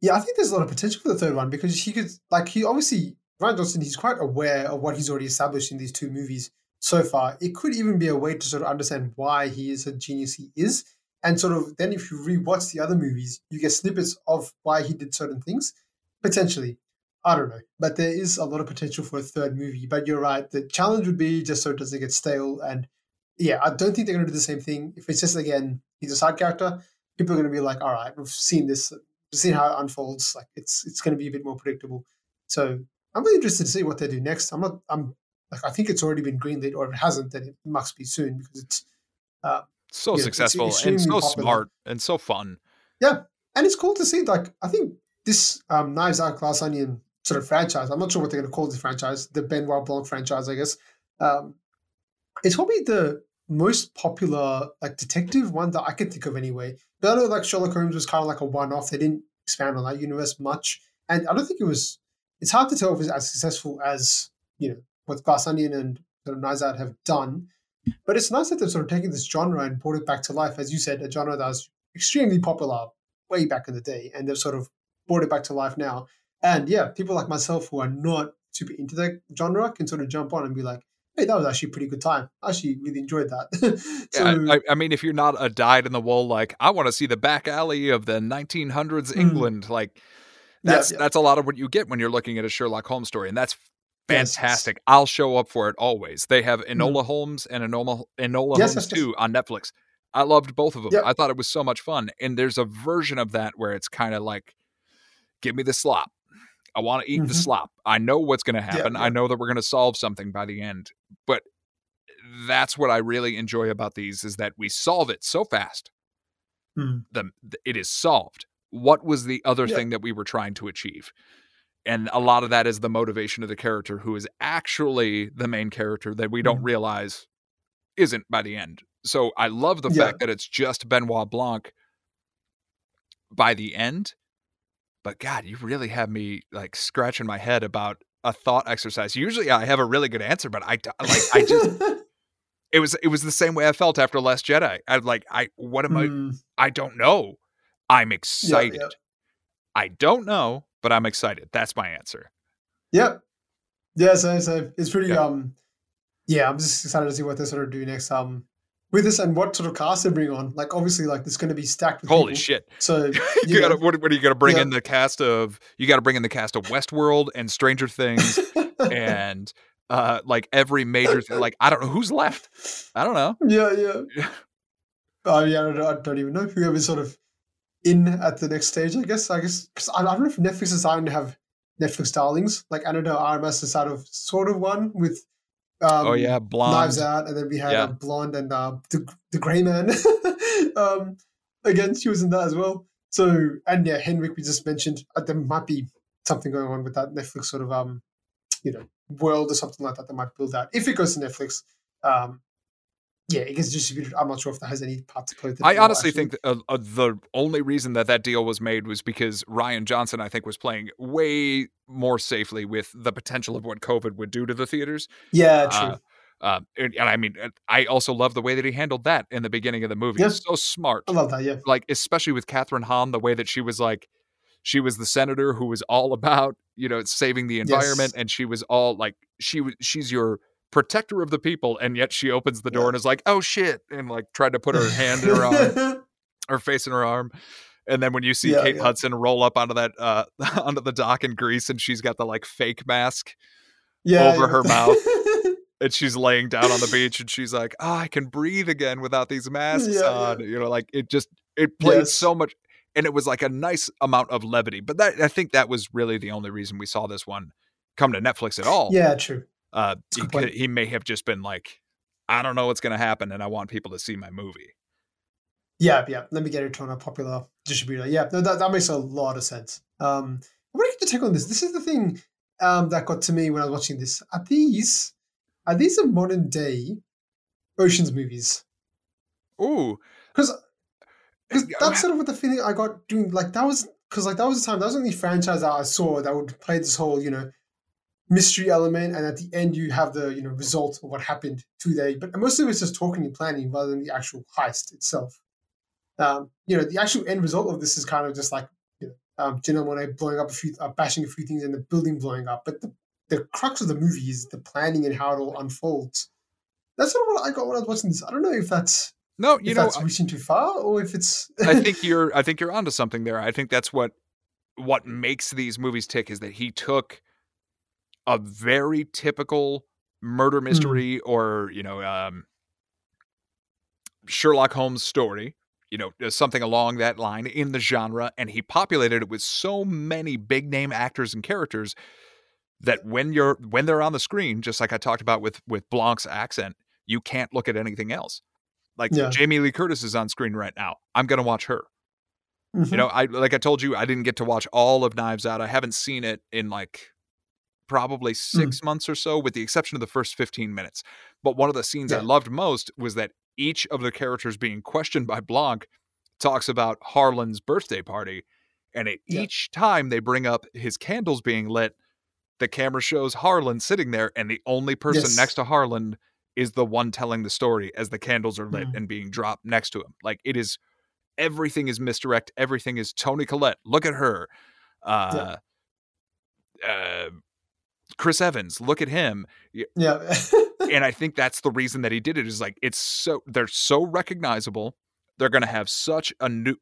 S2: Yeah, I think there's a lot of potential for the third one because he could, like, he obviously Rian Johnson. He's quite aware of what he's already established in these two movies so far. It could even be a way to sort of understand why he is a genius he is, and sort of then if you rewatch the other movies, you get snippets of why he did certain things. Potentially, I don't know, but there is a lot of potential for a third movie. But you're right. The challenge would be just so it doesn't get stale. And yeah, I don't think they're going to do the same thing. If it's just again he's a side character, people are going to be like, all right, we've seen this, seen how it unfolds. Like it's it's going to be a bit more predictable. So I'm really interested to see what they do next. I'm not. I'm like I think it's already been greenlit, or if it hasn't, then it must be soon because it's
S1: uh,
S2: so it's
S1: successful and so
S2: popular.
S1: smart and so fun.
S2: Yeah, and it's cool to see. Like I think this um, Knives Out Glass Onion sort of franchise. I'm not sure what they're going to call this franchise, the Benoit Blanc franchise, I guess. Um, it's probably the most popular like detective one that I can think of anyway. But I know like Sherlock Holmes was kind of like a one-off. They didn't expand on that universe much, and I don't think it was. It's hard to tell if it's as successful as you know what Glass Onion and sort of have done. But it's nice that they're sort of taking this genre and brought it back to life, as you said, a genre that was extremely popular way back in the day, and they've sort of brought it back to life now. And yeah, people like myself who are not super into that genre can sort of jump on and be like, "Hey, that was actually a pretty good time. I actually really enjoyed that." so,
S1: Yeah, I, I mean, if you're not a dyed in the wool, like I want to see the back alley of the 1900s
S2: Mm.
S1: England, like that's
S2: yeah.
S1: that's a lot of what you get when you're looking at a Sherlock Holmes story, and that's
S2: Yes, yes.
S1: fantastic. I'll show up for it always. They have Enola Holmes and Enola Enola
S2: Yes,
S1: Holmes
S2: yes.
S1: 2 on Netflix. I loved both of them.
S2: Yep.
S1: I thought it was so much fun. And there's a version of that where it's kind of like, give me the slop. I want to eat the
S2: Mhm.
S1: slop. I know what's going to happen.
S2: yeah.
S1: I know that we're going to solve something by the end. But that's what I really enjoy about these is that we solve it so fast.
S2: Hmm.
S1: The, the- it is solved. What was the other
S2: Yeah.
S1: thing that we were trying to achieve? And a lot of that is the motivation of the character who is actually the main character that we don't
S2: Mhm.
S1: realize isn't by the end. So I love the
S2: Yeah.
S1: fact that it's just Benoit Blanc by the end. But God, you really have me like scratching my head about a thought exercise. Usually I have a really good answer, but I like I just it was it was the same way I felt after Last Jedi. I like I what am I
S2: Hmm.
S1: I don't know. I'm excited. I don't know, but I'm excited. That's my answer.
S2: Yep. Yeah, so, so it's pretty
S1: Yeah.
S2: um yeah, I'm just excited to see what they sort of do next. Um with this and what sort of cast they bring on. Like obviously, like it's going to be stacked with
S1: Holy
S2: people.
S1: shit!
S2: So
S1: You,
S2: you
S1: gotta what, what are you gonna bring
S2: Yeah.
S1: in the cast of? You got to bring in the cast of Westworld and Stranger Things and uh like every major thing. Like I don't know who's left. I don't know.
S2: yeah, yeah. Oh yeah, I don't, I don't even know whoever's sort of in at the next stage. I guess. I guess because I, I don't know if Netflix is starting to have Netflix darlings. Like Ana de Armas is sort of sort of one with. Um,
S1: oh yeah, blonde.
S2: Knives Out, and then we had
S1: Yeah.
S2: uh, Blonde and uh, the the Grey Man. um, again, she was in that as well. So and yeah, Henwick we just mentioned. Uh, there might be something going on with that Netflix sort of um, you know, world or something like that that might build out if it goes to Netflix. Um, yeah, it gets distributed. I'm not sure if that has any part to play with it.
S1: I honestly
S2: actually.
S1: think that, uh, uh, the only reason that that deal was made was because Rian Johnson, I think, was playing way more safely with the potential of what COVID would do to the theaters.
S2: Yeah, true.
S1: Uh, uh, and, and I mean, uh, I also love the way that he handled that in the beginning of the movie.
S2: Yeah.
S1: So smart,
S2: I love that. Yeah,
S1: like especially with Kathryn Hahn, the way that she was like, she was the senator who was all about you know saving the environment,
S2: Yes.
S1: and she was all like, she was she's your protector of the people, and yet she opens the door
S2: Yeah.
S1: and is like, oh shit, and like tried to put her hand in her arm her face in her arm. And then when you see
S2: Yeah,
S1: Kate
S2: yeah.
S1: Hudson roll up onto that uh onto the dock in Greece and she's got the like fake mask
S2: yeah,
S1: over
S2: yeah.
S1: her mouth. and she's laying down on the beach and she's like, "Oh, I can breathe again without these masks
S2: Yeah,
S1: on." You know, like it just it played
S2: Yes.
S1: so much and it was like a nice amount of levity. But that I think that was really the only reason we saw this one come to Netflix at all.
S2: yeah, true.
S1: Uh he, could- he may have just been like, "I don't know what's going to happen and I want people to see my movie."
S2: Yeah, yeah. Let me get it on a popular distributor. Yeah, no, that, that makes a lot of sense. Um, I want to get your take on this. This is the thing um, that got to me when I was watching this. Are these are these a modern day Ocean's movies?
S1: Ooh,
S2: Because
S1: Uh,
S2: that's sort of what the feeling I got doing. Like that was because like that was the time that was the only franchise that I saw that would play this whole you know mystery element, and at the end you have the you know result of what happened today. But most of it's just talking and planning rather than the actual heist itself. Um, you know, the actual end result of this is kind of just like you know, um, Janelle Monae blowing up a few, uh, bashing a few things, and the building blowing up. But the the crux of the movie is the planning and how it all unfolds. That's sort of what I got when I was watching this. I don't know if that's
S1: no, you
S2: if
S1: know,
S2: that's reaching too far or if it's.
S1: I think you're I think you're onto something there. I think that's what what makes these movies tick is that he took a very typical murder mystery or, you know, um Sherlock Holmes story, you know, uh, something along that line in the genre and he populated it with so many big name actors and characters that when you're when they're on the screen, just like I talked about with with Blanc's accent, you can't look at anything else. Like
S2: Yeah.
S1: Jamie Lee Curtis is on screen right now. I'm going to watch her.
S2: Mhm.
S1: You know, I like I told you, I didn't get to watch all of Knives Out. I haven't seen it in like probably
S2: Mm.
S1: six months or so, with the exception of the first 15 minutes. But one of the scenes I loved most was that each of the characters being questioned by Blanc talks about Harlan's birthday party. And at
S2: Yeah.
S1: each time they bring up his candles being lit, the camera shows Harlan sitting there, and the only person
S2: Yes.
S1: next to Harlan is the one telling the story as the candles are lit
S2: Mm.
S1: and being dropped next to him. Like it is everything is misdirect. Everything is Toni Collette. Look at her. Uh, uh, Chris Evans. Look at him.
S2: yeah.
S1: And I think that's the reason that he did it. Is like it's so they're so recognizable. They're going to have such a new,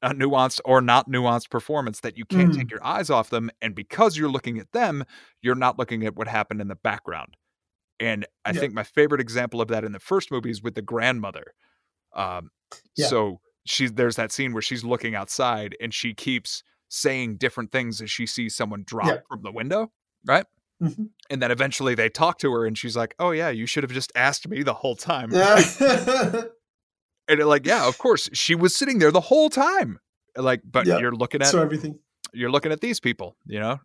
S1: a nuanced or not nuanced performance that you can't
S2: Mm.
S1: take your eyes off them. And because you're looking at them, you're not looking at what happened in the background. And I
S2: Yeah.
S1: think my favorite example of that in the first movie is with the grandmother. Um,
S2: Yeah.
S1: So she's there's that scene where she's looking outside and she keeps saying different things as she sees someone drop
S2: Yeah.
S1: from the window, right?
S2: Mhm.
S1: And then eventually they talk to her and she's like, "Oh yeah, you should have just asked me the whole time."
S2: yeah.
S1: And like, yeah, of course, she was sitting there the whole time. Like, but
S2: Yeah.
S1: you're looking at
S2: so everything.
S1: you're looking at these people, you know?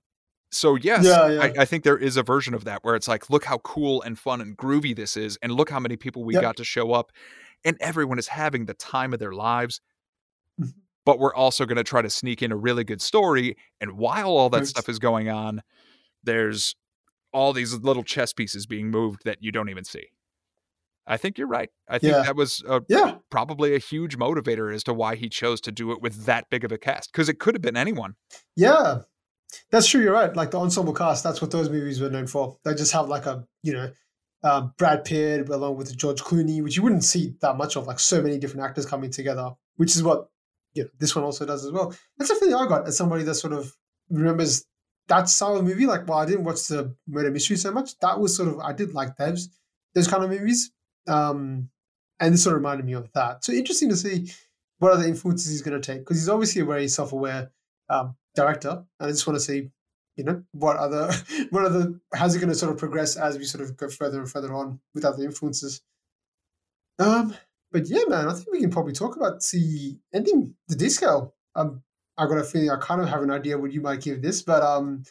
S1: So yes,
S2: Yeah, yeah.
S1: I, I think there is a version of that where it's like, look how cool and fun and groovy this is, and look how many people we
S2: Yep.
S1: got to show up, and everyone is having the time of their lives.
S2: Mhm.
S1: But we're also going to try to sneak in a really good story, and while all that stuff is going on, there's all these little chess pieces being moved that you don't even see. I think you're right. I think
S2: Yeah.
S1: that was a,
S2: Yeah.
S1: probably a huge motivator as to why he chose to do it with that big of a cast because it could have been anyone.
S2: Yeah. That's true. You're right. Like the ensemble cast, that's what those movies were known for. They just have like a, you know, um, Brad Pitt along with George Clooney, which you wouldn't see that much of, like so many different actors coming together, which is what you know, this one also does as well. That's a feeling I got as somebody that sort of remembers that style of movie. Like, well, I didn't watch the murder mystery so much. That was sort of I did like those those kind of movies, um, and this sort of reminded me of that. So interesting to see what other influences he's going to take because he's obviously a very self aware um, director, and I just want to see you know what other what other how's it going to sort of progress as we sort of go further and further on with other influences um but yeah man i think we can probably talk about the ending the disco. I got a feeling i kind of have an idea what you might give this but um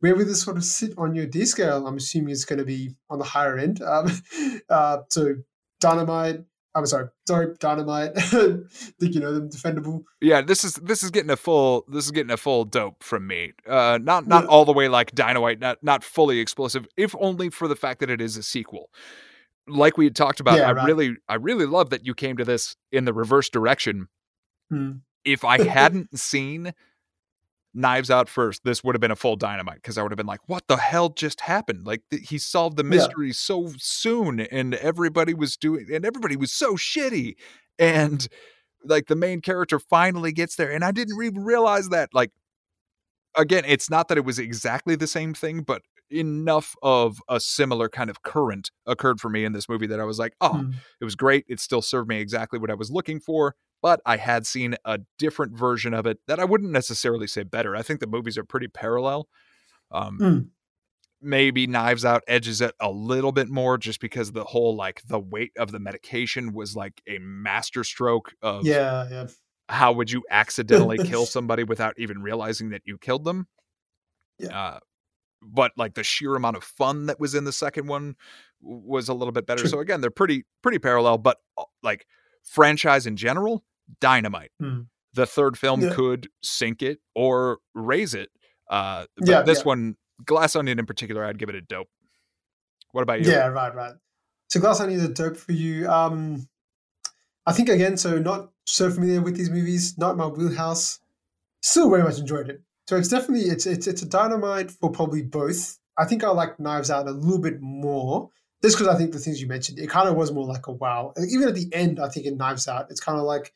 S2: where would this sort of sit on your d scale i'm assuming it's going to be on the higher end um uh so dynamite I'm sorry, sorry, Dynamite. think you know them defendable.
S1: Yeah, this is this is getting a full this is getting a full dope from me. Uh, not not yeah. all the way like Dynamite, not not fully explosive, if only for the fact that it is a sequel. Like we had talked about, yeah, I right. really I really love that you came to this in the reverse direction. Hmm. If I hadn't seen Knives Out first, this would have been a full dynamite because I would have been like, "What the hell just happened?" Like th- he solved the mystery yeah. so soon, and everybody was doing, and everybody was so shitty, and like the main character finally gets there, and I didn't even realize that. Like, again, it's not that it was exactly the same thing, but enough of a similar kind of current occurred for me in this movie that I was like, "Oh, mm. it was great. It still served me exactly what I was looking for." But I had seen a different version of it that I wouldn't necessarily say better. I think the movies are pretty parallel. Um, mm. Maybe Knives Out edges it a little bit more just because the whole like the weight of the medication was like a masterstroke of
S2: yeah, yeah.
S1: How would you accidentally kill somebody without even realizing that you killed them?
S2: Yeah.
S1: Uh, but like the sheer amount of fun that was in the second one was a little bit better. True. So again, they're pretty pretty parallel, but uh, like franchise in general, dynamite. Mm. The third film yeah. could sink it or raise it. Uh, but yeah, this yeah. one, Glass Onion in particular, I'd give it a dope. What about you?
S2: Yeah, right, right. So Glass Onion is a dope for you. Um, I think again, so not so familiar with these movies, not my wheelhouse. Still very much enjoyed it. So it's definitely it's it's it's a dynamite for probably both. I think I like Knives Out a little bit more Just because I think the things you mentioned, it kind of was more like a wow. Even at the end, I think in Knives Out, it's kind of like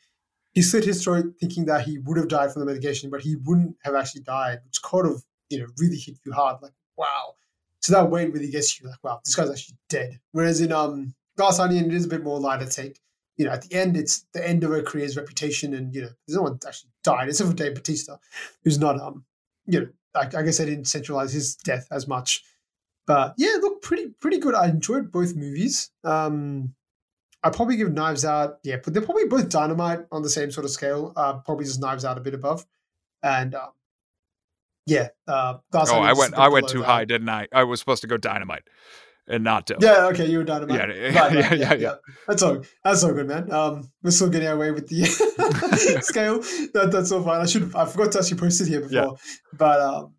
S2: he slit his throat thinking that he would have died from the medication, but he wouldn't have actually died, which kind of, you know, really hit you hard. Like, wow. So that weight really gets you like, wow, this guy's actually dead. Whereas in um Glass Onion, it is a bit more lighter take. You know, at the end, it's the end of her career's reputation, and you know, there's no one actually died except for Dave Bautista, who's not um, you know, like I guess I didn't centralize his death as much. But yeah, look, pretty pretty good. I enjoyed both movies. Um, I probably give Knives Out, yeah, but they're probably both Dynamite on the same sort of scale. Uh, probably just Knives Out a bit above, and um, yeah. Uh,
S1: oh, I went I went too that. high, didn't I? I was supposed to go Dynamite and not Dope.
S2: Yeah, okay, you were Dynamite.
S1: Yeah, yeah, right, yeah, yeah, yeah,
S2: That's all. That's all good, man. Um, we're still getting away with the scale. That, that's all fine. I should I forgot to actually post it here before, but um,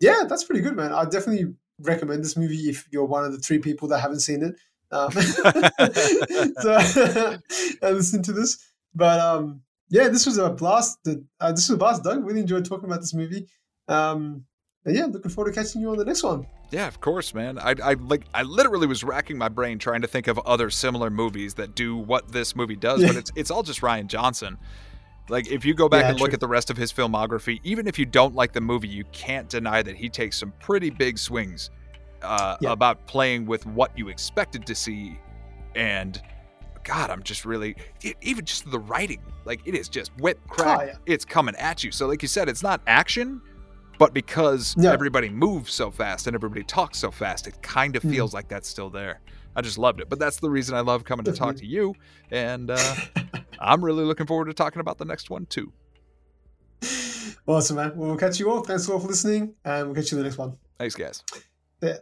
S2: yeah, that's pretty good, man. I definitely recommend this movie if you're one of the three people that haven't seen it. Um, so, and listen to this. But um, yeah, this was a blast. Uh, this was a blast, Doug. Really enjoyed talking about this movie. Um, yeah, looking forward to catching you on the next one.
S1: Yeah, of course, man. I, I like I literally was racking my brain trying to think of other similar movies that do what this movie does, yeah. but it's it's all just Rian Johnson. Like if you go back yeah, and true. look at the rest of his filmography, even if you don't like the movie, you can't deny that he takes some pretty big swings uh, yeah. about playing with what you expected to see, and God, I'm just really it, even just the writing, like it is just whip crack. Oh, yeah. It's coming at you. So like you said, it's not action, but because yeah. everybody moves so fast and everybody talks so fast, it kind of mm. feels like that's still there. I just loved it. But that's the reason I love coming to talk to you. And uh, I'm really looking forward to talking about the next one too.
S2: Awesome, man. Well, we'll catch you all. Thanks all for listening, and we'll catch you in the next one.
S1: Thanks, guys.
S2: Yeah.